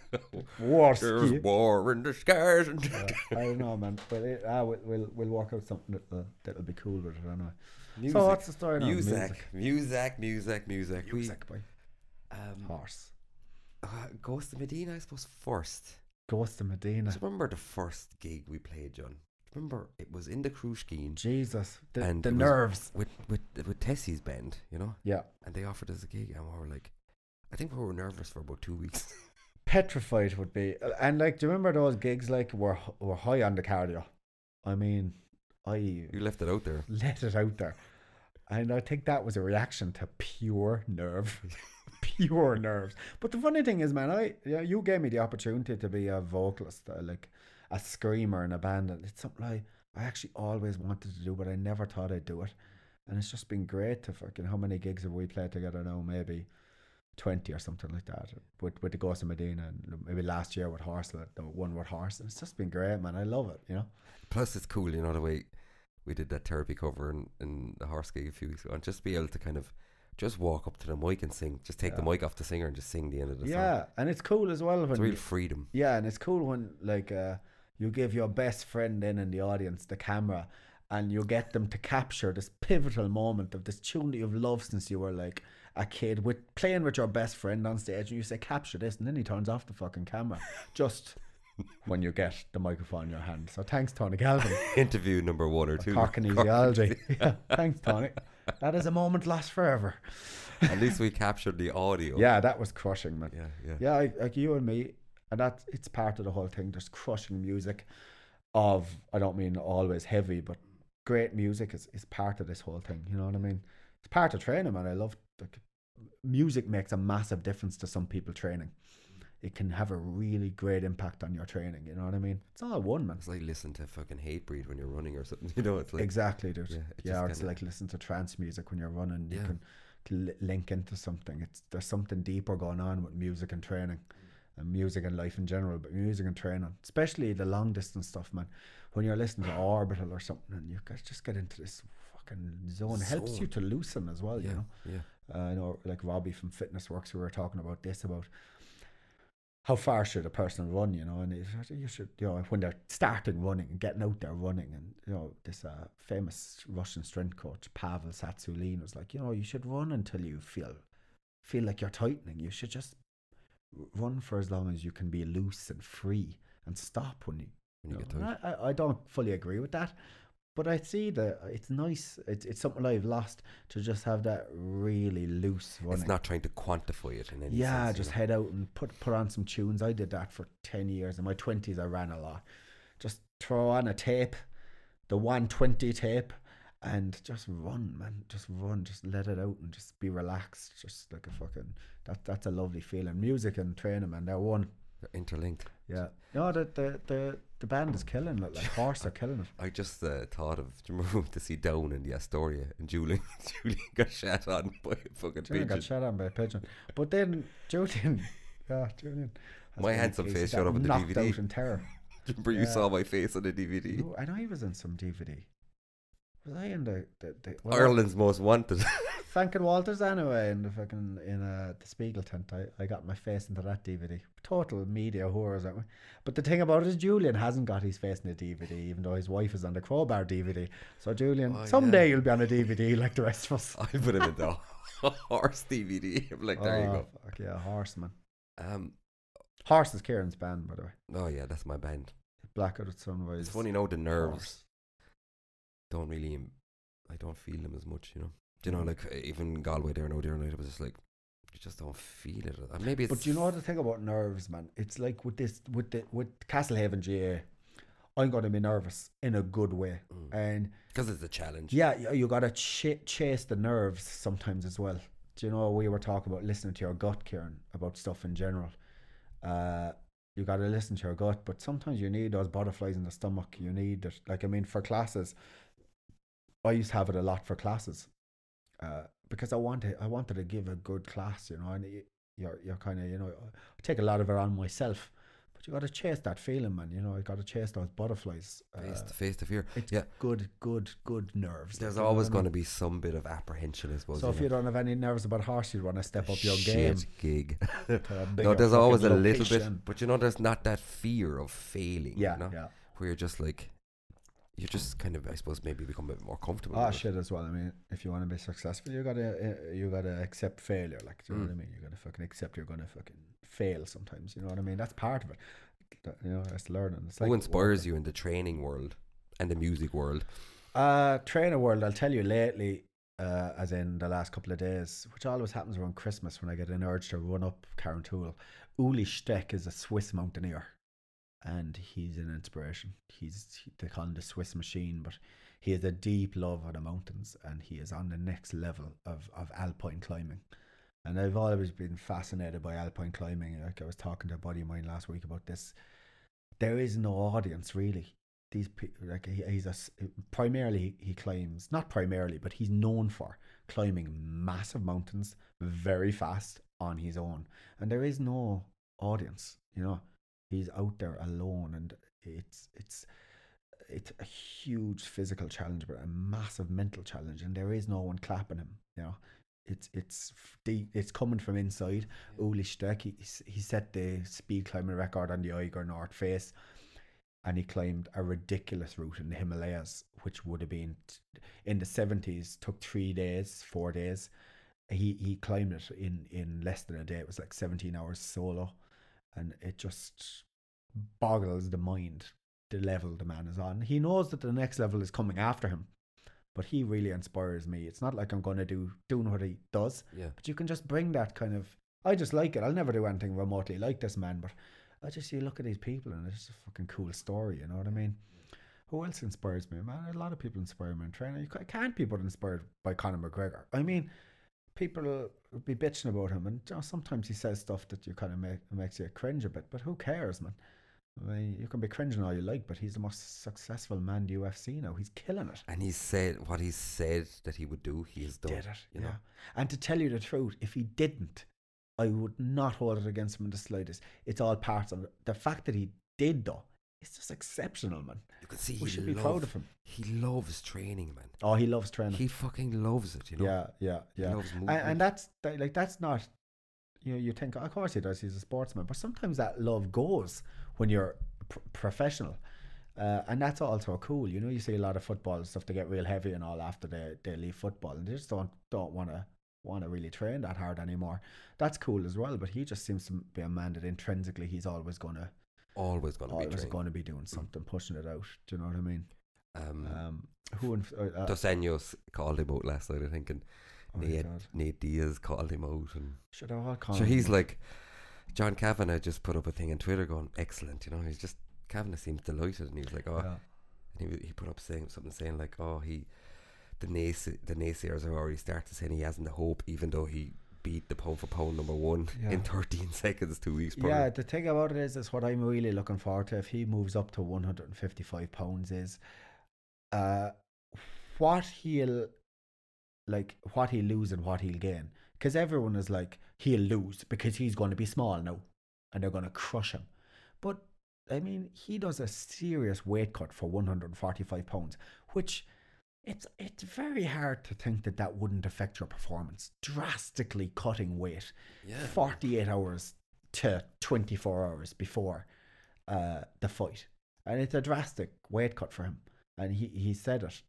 War There's war in the skies. And Uh, I don't know, man. But it, ah, we'll, we'll we'll work out something that'll, that'll be cool with it. I don't know. music. So what's the story now? music. Music, music, music. We, Music by um, horse. uh, Ghost of Medina, I suppose, first. Ghost of Medina. Do you remember the first gig we played, John? Remember, it was in the Krushkeen Jesus, the, And the nerves. with, with, with Tessie's band, you know? Yeah, And they offered us a gig, and we were like, I think we were nervous for about two weeks. petrified would be. uh, And like, do you remember those gigs? Like, were were high on the cardio. I mean, I you left it out there. let it out there, and I think that was a reaction to pure nerve, pure nerves. But the funny thing is, man, I yeah, you gave me the opportunity to be a vocalist, uh, like a screamer in a band, and it's something I I actually always wanted to do, but I never thought I'd do it. And it's just been great to fucking how many gigs have we played together now? Maybe twenty or something like that with with the Ghost of Medina, and maybe last year with Horse, the one with Horse, and it's just been great, man. I love it, you know. Plus, it's cool, you know, the way we did that therapy cover in, in the horse gig a few weeks ago, and just be able to kind of just walk up to the mic and sing, just take the mic off the singer and just sing the end of the song. Yeah, and it's cool as well It's when real you- freedom. Yeah, and it's cool when like uh, you give your best friend in in the audience the camera, and you get them to capture this pivotal moment of this tune that you've loved since you were like a kid, with playing with your best friend on stage, and you say capture this, and then he turns off the fucking camera just when you get the microphone in your hand. So thanks, Tony Galvin, Interview number one or two. yeah, thanks, Tony. That is a moment lost forever. At least we captured the audio. Yeah, that was crushing, man. Yeah, yeah. Yeah, like, like you and me, and that's it's part of the whole thing. There's crushing music of I don't mean always heavy, but great music is, is part of this whole thing. You know what I mean? It's part of training, man. I love like music makes a massive difference to some people training. It can have a really great impact on your training. You know what I mean? It's all one, man. It's like listening to fucking Hatebreed when you're running or something. You know, it's like exactly, dude. yeah, Yeah, it or it's like listen to trance music when you're running. Yeah. You can li- link into something. It's there's something deeper going on with music and training, and music and life in general. But music and training, especially the long distance stuff, man. When you're listening to Orbital or something, and you guys just get into this fucking zone, it helps you to loosen as well. You yeah, know. yeah. Uh, I know, like Robbie from Fitness Works, we were talking about this about how far should a person run, you know, and you should, you know, when they're starting running and getting out there running, and you know, this uh, famous Russian strength coach Pavel Tsatsouline was like, you know, you should run until you feel feel like you're tightening. You should just run for as long as you can be loose and free, and stop when you. When you you get know. tired. I I don't fully agree with that, but I see that it's nice. It's it's something I've lost to just have that really loose running. It's not trying to quantify it in any Yeah, sense. you just know. head out and put put on some tunes. I did that for ten years. In my twenties, I ran a lot. Just throw on a tape, the one twenty tape, and just run, man. Just run. Just let it out and just be relaxed. Just like a fucking that. That's a lovely feeling. Music and training, man. They're one. They're interlinked. Yeah. No, the the the, the band is killing it. Like horse are killing it. I just uh, thought of do you remember to see Down in the Astoria and Julian Julian got shot on by a fucking Julian got shot on by a pigeon. But then Julian, yeah, Julian. My handsome face showed up in the knocked DVD. out in terror. Remember you Yeah. saw my face on the DVD. No, I know he was in some DVD. Was I in the, the, the well, Ireland's most wanted. Frank and Walters anyway in the fucking in uh, the Spiegel tent. I, I got my face into that DVD. Total media whores, aren't we? But the thing about it is Julian hasn't got his face in the DVD, even though his wife is on the crowbar DVD. So Julian, Oh, someday yeah. you'll be on a DVD like the rest of us. I put him in the horse DVD. Like, there you Oh, go. Fuck yeah, horseman. Um, Horse is Kieran's band, by the way. oh yeah, that's my band. Blackout at Sunrise. It's funny know the nerves Horse. Don't really. I don't feel them as much, you know. Do you know, Mm. like uh, even Galway there, no, there night, it was just like you just don't feel it. Uh, Maybe it's. But do you know the thing about nerves, man. It's like with this, with the with Castlehaven GAA. I'm going to be nervous in a good way, Mm. and because it's a challenge. yeah, you, you got to ch- chase the nerves sometimes as well. Do you know we were talking about listening to your gut, Kieran, about stuff in general. Uh, you got to listen to your gut, but sometimes you need those butterflies in the stomach. You need it. Like I mean, for classes, I used to have it a lot for classes, uh, because I wanted I wanted to give a good class, you know, and you're you're kind of you know I take a lot of it on myself, but you got to chase that feeling, man. You know, you got to chase those butterflies. Face Uh, to face to fear. it's Yeah. good, good, good nerves. There's you know always going to be some bit of apprehension, I suppose. So if know. you don't have any nerves about horse, you'd want to step up your Shit game. gig. no, there's always a little bit, but you know, there's not that fear of failing. Yeah, you know? yeah. where you're just like, you just kind of, I suppose, maybe become a bit more comfortable. Ah, shit as well. I mean, if you want to be successful, you gotta uh, you gotta accept failure. Like, do you know what I Mm. mean? You gotta fucking accept you're gonna fucking fail sometimes. You know what I mean? That's part of it. That- You know, that's learning. It's like Who inspires you in the training world and the music world? Uh, trainer world. I'll tell you lately, uh, as in the last couple of days, which always happens around Christmas when I get an urge to run up Carrauntoohil. Ueli Steck is a Swiss mountaineer, and he's an inspiration. He's he- they call him the Swiss machine, but he has a deep love of the mountains, and he is on the next level of of alpine climbing. And I've always been fascinated by alpine climbing. Like I was talking to a buddy of mine last week about this. There is no audience really these people like he, he's a primarily he climbs not primarily but he's known for climbing massive mountains very fast on his own and there is no audience you know he's out there alone and it's it's it's a huge physical challenge but a massive mental challenge and there is no one clapping him you know it's it's deep, it's coming from inside Ueli Steck he, he set the speed climbing record on the Eiger North Face and he climbed a ridiculous route in the Himalayas, which would have been in the seventies. Took three days, four days. He he climbed it in in less than a day. It was like seventeen hours solo, and it just boggles the mind the level the man is on. He knows that the next level is coming after him, but he really inspires me. It's not like I'm going to do doing what he does, Yeah. but you can just bring that kind of. I just like it. I'll never do anything remotely like this man, but I just you look at these people and it's just a fucking cool story. You know what I mean? Who else inspires me, man? A lot of people inspire me in training. You can't be but inspired by Conor McGregor. I mean, people will be bitching about him, and you know, sometimes he says stuff that you kind of make makes you cringe a bit. But who cares, man? I mean, you can be cringing all you like, but he's the most successful man the UFC now. He's killing it. And he said what he said that he would do. He has done. Did it, You yeah. know. And to tell you the truth, if he didn't, I would not hold it against him in the slightest. It's all parts of it. The fact that he did, though, is just exceptional, man. You can see We should be love, proud of him. He loves training, man. Oh, he loves training. He fucking loves it. You know. yeah, yeah, He yeah. loves And, and that's that, like that's not. You know, you think of course he does. He's a sportsman, but sometimes that love goes when you're pr- professional, uh, and that's also cool. You know, you see a lot of football stuff. They get real heavy and all after they they leave football, and they just don't don't want to want to really train that hard anymore. That's cool as well. But he just seems to be a man that intrinsically he's always gonna Always going to be always going to be doing something, pushing it out. Do you know what I mean? Um, Um, who in, uh, uh, Dos Anjos called him out last night, I think, and oh Nate, Nate Diaz called him out, and should have all called so him he's out. like, John Kavanagh just put up a thing on Twitter going, "Excellent," you know. He's just Kavanagh seems delighted, and he was like, "Oh," Yeah. and he he put up saying something saying like, "Oh, he." The, nays- the naysayers have already started saying he hasn't the hope, even though he beat the pound for pound number one Yeah. in 13 seconds two weeks prior. Yeah, the thing about it is, is what I'm really looking forward to if he moves up to 155 pounds is, uh, what he'll, like what he'll lose and what he'll gain. Because everyone is like he'll lose because he's going to be small now, and they're going to crush him. But I mean, he does a serious weight cut for 145 pounds, which it's it's very hard to think that that wouldn't affect your performance. Drastically cutting weight yeah. 48 hours to 24 hours before uh, the fight. And it's a drastic weight cut for him. And he, he said it.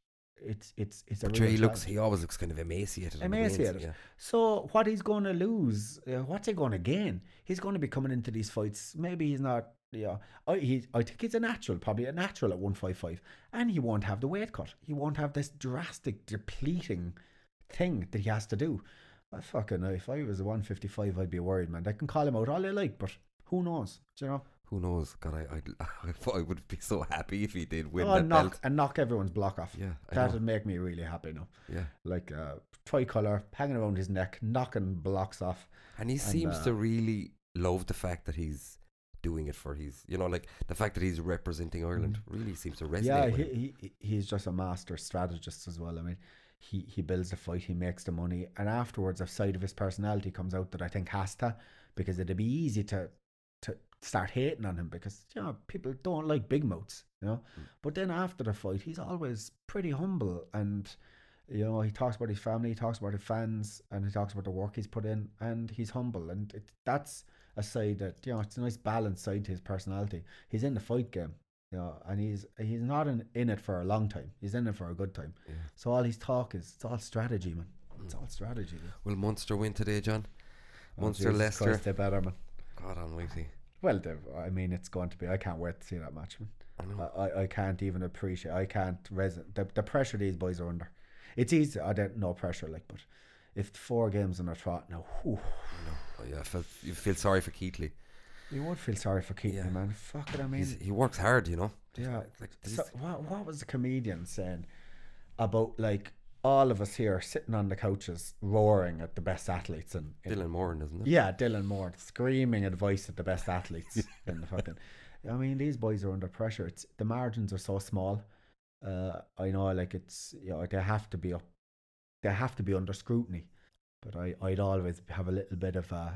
It's it's it's a But real he looks. He always looks kind of emaciated. Emaciated. Yeah. So what he's going to lose? Uh, what's he going to gain? He's going to be coming into these fights. Maybe he's not. Yeah, I he I think he's a natural, probably a natural at one five five, and he won't have the weight cut. He won't have this drastic depleting thing that he has to do. I fucking know. If I was a one fifty five, I'd be worried, man. They can call him out all they like, but who knows? Do you know? Who knows? God, I, I, I would be so happy if he did win oh, that knock belt. and knock everyone's block off. Yeah, That'd know. make me really happy now. Yeah, Like uh, tricolour hanging around his neck, knocking blocks off. and he seems uh, to really love the fact that he's doing it for his, you know, like the fact that he's representing Ireland really seems to resonate. Mm. Yeah, with he, he he's just a master strategist as well. I mean, he he builds the fight, he makes the money, and afterwards, a side of his personality comes out that I think has to, because it'd be easy to to start hating on him because you know people don't like big mouths, you know. Mm. But then after the fight, he's always pretty humble and. You know, he talks about his family, he talks about his fans, and he talks about the work he's put in, and he's humble, and it, that's a side that you know it's a nice balanced side to his personality. He's in the fight game, you know, and he's he's not in, in it for a long time. He's in it for a good time. Yeah. So all his talk is it's all strategy, man. It's all strategy. man. Will Munster win today, John? Oh, Munster, Jesus Leicester. Christ, they better, man. God almighty. Well, I mean, it's going to be. I can't wait to see that match, man. I, I, I, can't even appreciate. I can't reson the the pressure these boys are under. It's easy. I don't no pressure like, but if four games in a trot now, whew. Oh, yeah, I felt, you feel sorry for Keatley. you would feel sorry for Keatley, Yeah. man. Fuck it, I mean, He's, he works hard, you know. Yeah. Like, So what what was the comedian saying about like all of us here sitting on the couches roaring at the best athletes and Dylan Moran, isn't it? yeah, Dylan Moore screaming advice at the best athletes in the fucking. I mean, these boys are under pressure. It's the margins are so small. Uh, I know, like it's you know they have to be up, they have to be under scrutiny. But I I'd always have a little bit of uh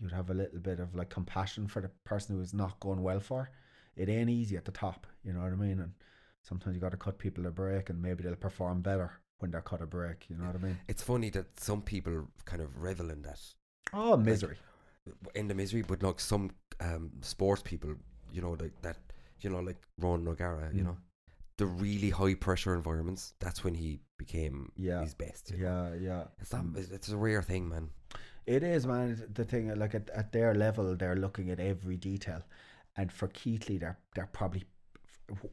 you'd have a little bit of like compassion for the person who is not going well for. It ain't easy at the top, you know what I mean? And sometimes you got to cut people a break, and maybe they'll perform better when they're cut a break. You know what I mean? It's funny that some people kind of revel in that, Oh, misery. in the misery, but like some um, sports people, you know, like that, you know, like Ronan O'Gara, you Mm. know, the really high pressure environments. That's when he became Yeah. his best. you know. Yeah, yeah. It's. It's, a rare thing, man. It is, man. It's The thing, like at, at their level, they're looking at every detail, and for Keatley, they're they're probably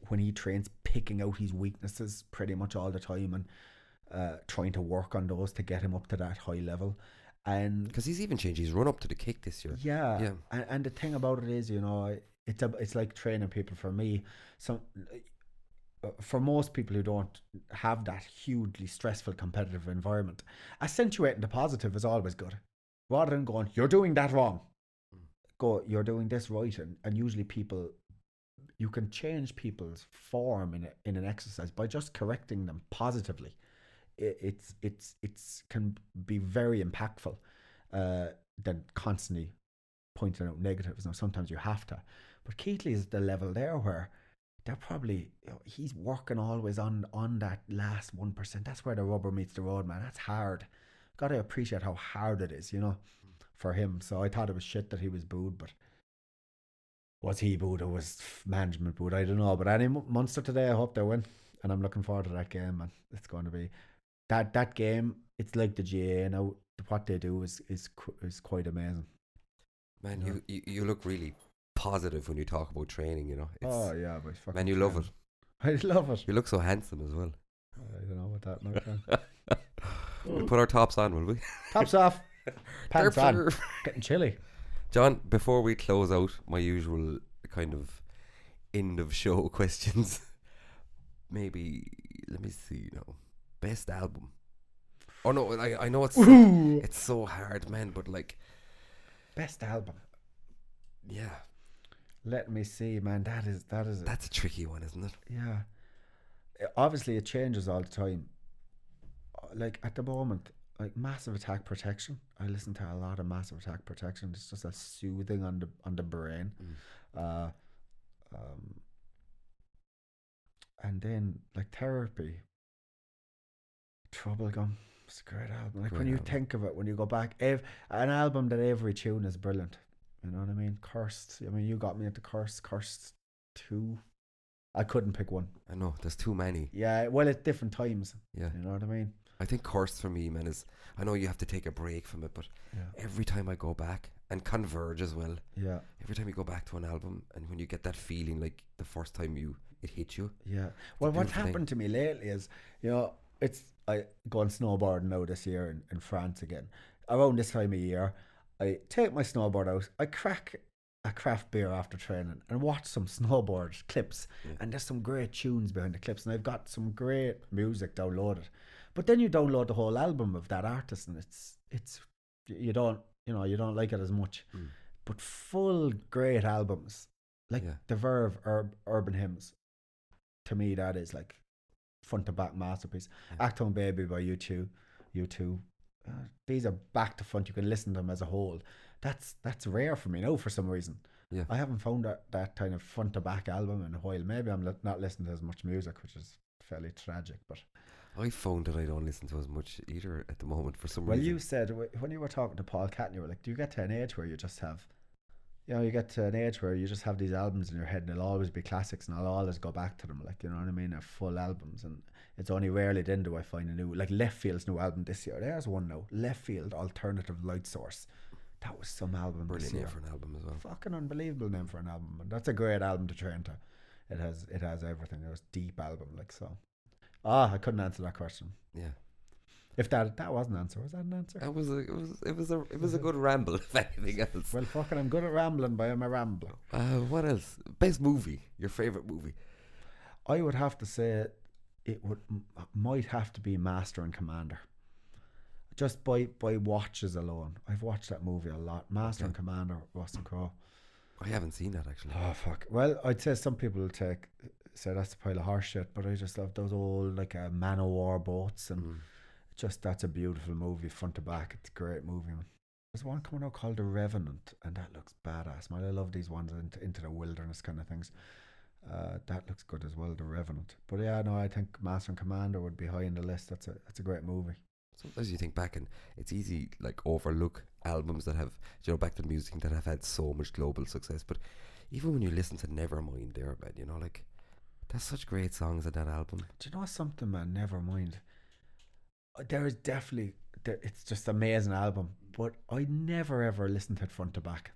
when he trains, picking out his weaknesses pretty much all the time, and uh, trying to work on those to get him up to that high level. And Because he's even changed his run up to the kick this year. yeah, Yeah. And, and the thing about it is, you know, it's a, it's like training people. For me, some uh, for most people who don't have that hugely stressful competitive environment, accentuating the positive is always good. Rather than going, you're doing that wrong. Go, you're doing this right, and, and usually people you can change people's form in a, in an exercise by just correcting them positively. It, it's it's it's can be very impactful uh, than constantly pointing out negatives. Now sometimes you have to, but Keatley is the level there where they're probably you know, he's working always on on that last one percent. That's where the rubber meets the road, man. That's hard. Got to appreciate how hard it is, you know, for him. So I thought it was shit that he was booed, but was he booed or was management booed? I don't know. But any Munster today, I hope they win, and I'm looking forward to that game. And it's going to be that that game. It's like the GAA now. What they do is is is quite amazing. Man, you, you you look really positive when you talk about training. You know, it's, oh yeah, but fucking man, you love it. I love it. You look so handsome as well. I don't know what that my friend. we put our tops on, will we? Tops off, pants on. Getting chilly. John, before we close out my usual kind of end of show questions, maybe let me see. You know, best album. Oh no, I I know it's so, it's so hard, man. But like, Best album. yeah, Let me see, man. That is that is that's a tricky one, isn't it? yeah. Obviously, it changes all the time. Like at the moment, like Massive Attack Protection. I listen to a lot of Massive Attack Protection. It's just a soothing on the on the brain. Mm. Uh, um, and then like Therapy. Troublegum. It's a great album. Like when you album. think of it, when you go back, ev- an album that every tune is brilliant. You know what I mean? Cursed. I mean, you got me into Cursed. Cursed two. I couldn't pick one. I know there's too many. Yeah, well, at different times. Yeah, You know what I mean? I think Cursed for me, man, is I know you have to take a break from it, but Yeah. every time I go back and Converge as well. Yeah. Every time you go back to an album and when you get that feeling like the first time you it hit you, Yeah. Well, what's beautiful thing. happened to me lately is, you know, it's I go on snowboarding now this year in, in France again. Around this time of year, I take my snowboard out, I crack a craft beer after training and watch some snowboard clips. Yeah. And there's some great tunes behind the clips, and I've got some great music downloaded. But then you download the whole album of that artist, and it's it's you don't you know you don't like it as much. Mm. But full great albums like Yeah. the Verve Ur- Urban Hymns, to me that is like front to back masterpiece. Yeah. Achtung Baby by U two, U two. Uh, these are back to front. You can listen to them as a whole. That's that's rare for me now for some reason. Yeah. I haven't found that, that kind of front to back album in a while. Maybe I'm not listening to as much music, which is fairly tragic. But I found that I don't listen to as much either at the moment for some well, reason. you said when you were talking to Paul Catton, you were like, "Do you get to an age where you just have, you know, you get to an age where you just have these albums in your head and they'll always be classics and I'll always go back to them, like you know what I mean? They're full albums, and it's only rarely then do I find a new, like Leftfield's new album this year. There's one now, Leftfield Alternative Light Source. That was some album Brilliant name for an album as well. Fucking unbelievable name for an album, and that's a great album to train to. It has it has everything. It was a deep album, like so. Ah, I couldn't answer that question. Yeah, If that that was an answer, was that an answer? it was a it was it was a it was a good ramble. If anything else, Well, fucking, I'm good at rambling, but I'm a rambler. uh, what else? Best movie? Your favorite movie? I would have to say it would might have to be Master and Commander. Just by by watches alone, I've watched that movie a lot. Master and Commander, Russell Crowe. I haven't seen that actually. Oh fuck. Well, I'd say some people will take say that's a pile of horse shit, but I just love those old like uh, man o' war boats and Mm. just that's a beautiful movie front to back. It's a great movie. Man. There's one coming out called The Revenant, and that looks badass. Man, I love these ones into, into the wilderness kind of things. Uh, that looks good as well, The Revenant. But yeah, no, I think Master and Commander would be high in the list. That's a that's a great movie. Sometimes you think back and it's easy like overlook albums that have you know back to the music that have had so much global success. But even when you listen to Nevermind, there, man, you know, like there's such great songs in that album. Do you know something, man? Never mind. Uh, There is definitely there, it's just an amazing album, but I never ever listened to it front to back.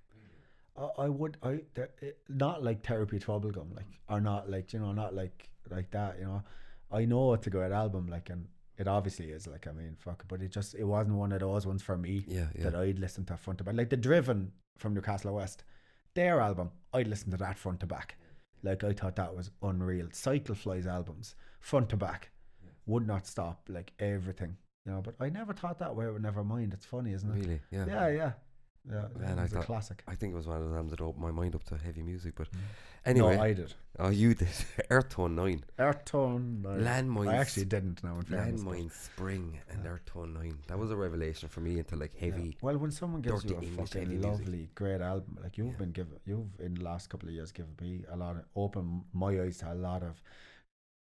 I, I would I eh, not like Therapy Troublegum, like or not like you know not like like that. You know, I know it's a great album, like and it obviously is. Like I mean, fuck, but it just it wasn't one of those ones for me Yeah, yeah. that I'd listen to front to back. Like the Driven from Newcastle West, their album, I'd listen to that front to back. Like I thought that was unreal. Cyclefly's albums, front to back, would not stop. Like everything, you know. But I never thought that way. Never mind. It's funny, isn't it? Really, yeah. Yeah, yeah. Yeah, it I thought- classic. I think it was one of them that opened my mind up to heavy music. But Mm. anyway, no, I did. oh, you did Earth Tone Nine, Earth Tone. I, Landmines. I actually didn't know. In fairness, Landmine Spring, and Yeah. Earth Tone Nine. That was a revelation for me into like Yeah. heavy. Well, when someone gives you a English fucking music. lovely, great album, like you've Yeah. been given, you've in the last couple of years given me a lot of open my eyes to a lot of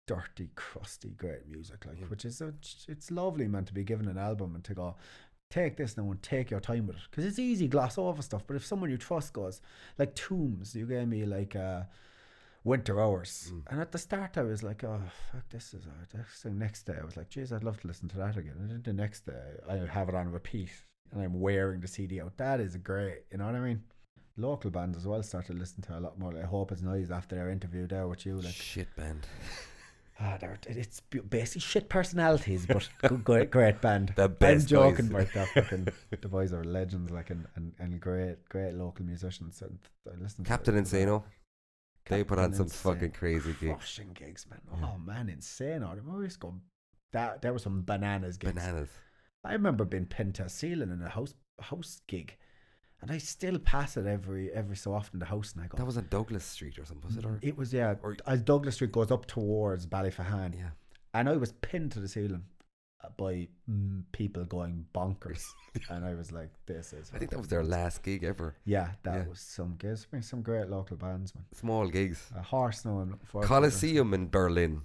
dirty, crusty, great music, like Yeah. which is a, it's lovely, man, to be given an album and to go. Take this now and take your time with it, because it's easy gloss over stuff. But if someone you trust goes like Tombs, you gave me like uh, Winter Hours, Mm. and at the start I was like, oh fuck, this is hard thing. Next day I was like, geez, I'd love to listen to that again. And then the next day I have it on repeat, and I'm wearing the CD out. That is great, you know what I mean? Local bands as well started to listen to a lot more. Like Hope It's Noise after their interview there with you, like Shit band. ah, they're, it's basically shit personalities, but great, great band. The I'm joking boys. about that. Fucking, the boys are legends, like and, and, and great, great local musicians. And I listen Captain to Insano. They put on some Insane. fucking crazy gigs. crushing gigs, man. Yeah. Oh man, insane! I remember we used to go. That there were some bananas gigs. Bananas. I remember being pinned to a ceiling in a house house gig, and I still pass it every every so often. The house and I go. That was on Douglas Street or something, was it? Or, it was yeah. or- as Douglas Street goes up towards Ballyphehane, yeah. and I was pinned to the ceiling uh, by mm, people going bonkers, and I was like, "This is." I think that was their last gig ever. Yeah, that Yeah. was some gigs. Some great local bands, man. Small gigs. A horse no, I'm looking forward Coliseum in Berlin.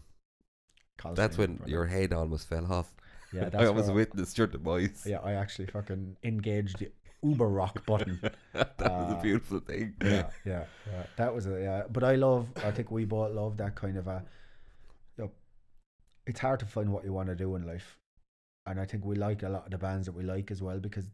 Coliseum, That's when brilliant. your head almost fell off. Yeah, I was witness to the boys. Yeah, I actually fucking engaged the Uber Rock button. that was a Uh, beautiful thing. yeah, yeah, yeah. That was a yeah. But I love. I think we both love that kind of a. You know, it's hard to find what you want to do in life, and I think we like a lot of the bands that we like as well because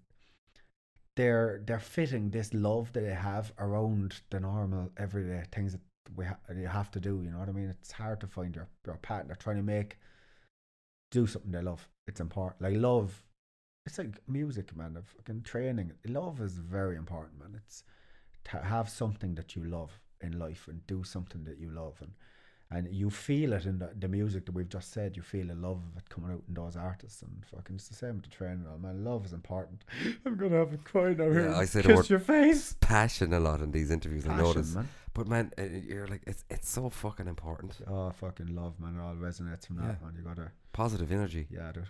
they're they're fitting this love that they have around the normal everyday things that we ha- you have to do. You know what I mean? It's hard to find your your partner trying to make do something they love. It's important. Like love, it's like music, man. Of fucking training. Love is very important, man. It's to have something that you love in life and do something that you love and and you feel it in the, the music that we've just said. You feel the love of it coming out in those artists and fucking it's the same with the training. all, Man, love is important. I'm gonna have a cry now Yeah, here. I and say kiss your face. Passion a lot in these interviews. I Passion, notice. man. But man, uh, you're like it's it's so fucking important. Oh, fucking love, man. It all resonates from that, Yeah. man. You gotta, Positive energy. yeah, dude.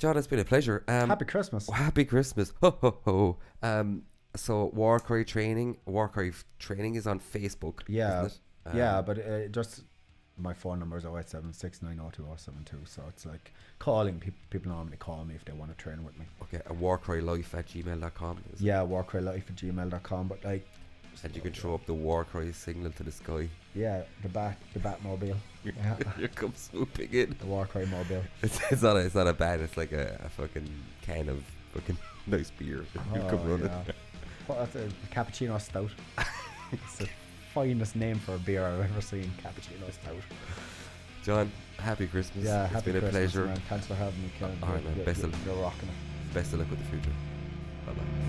John, it's been a pleasure. Um, Happy Christmas. Oh, Happy Christmas. Ho, ho, ho. Um, so Warcry training, Warcry f- training is on Facebook. Yeah, it? yeah, Um, but uh, just my phone number is 0876902072. So it's like calling people. People normally call me if they want to train with me. okay, a warcrylife at gmail.com. Is Yeah, warcrylife at gmail.com. But like, And you can throw up the war cry signal to the sky. yeah, the bat, the Batmobile, Yeah. you come swooping in. the war cry mobile. It's, it's not a, it's not a bad. It's like a, a fucking can of fucking nice beer. You oh, come Oh, running. yeah. What, that's a cappuccino stout. it's the finest name for a beer I've ever seen. Cappuccino stout. John, happy Christmas. Yeah, it's happy been a Christmas, pleasure. Man. Thanks for having me, Ken. All right, man. Best of- You're rocking it. Best of luck with the future. Bye bye.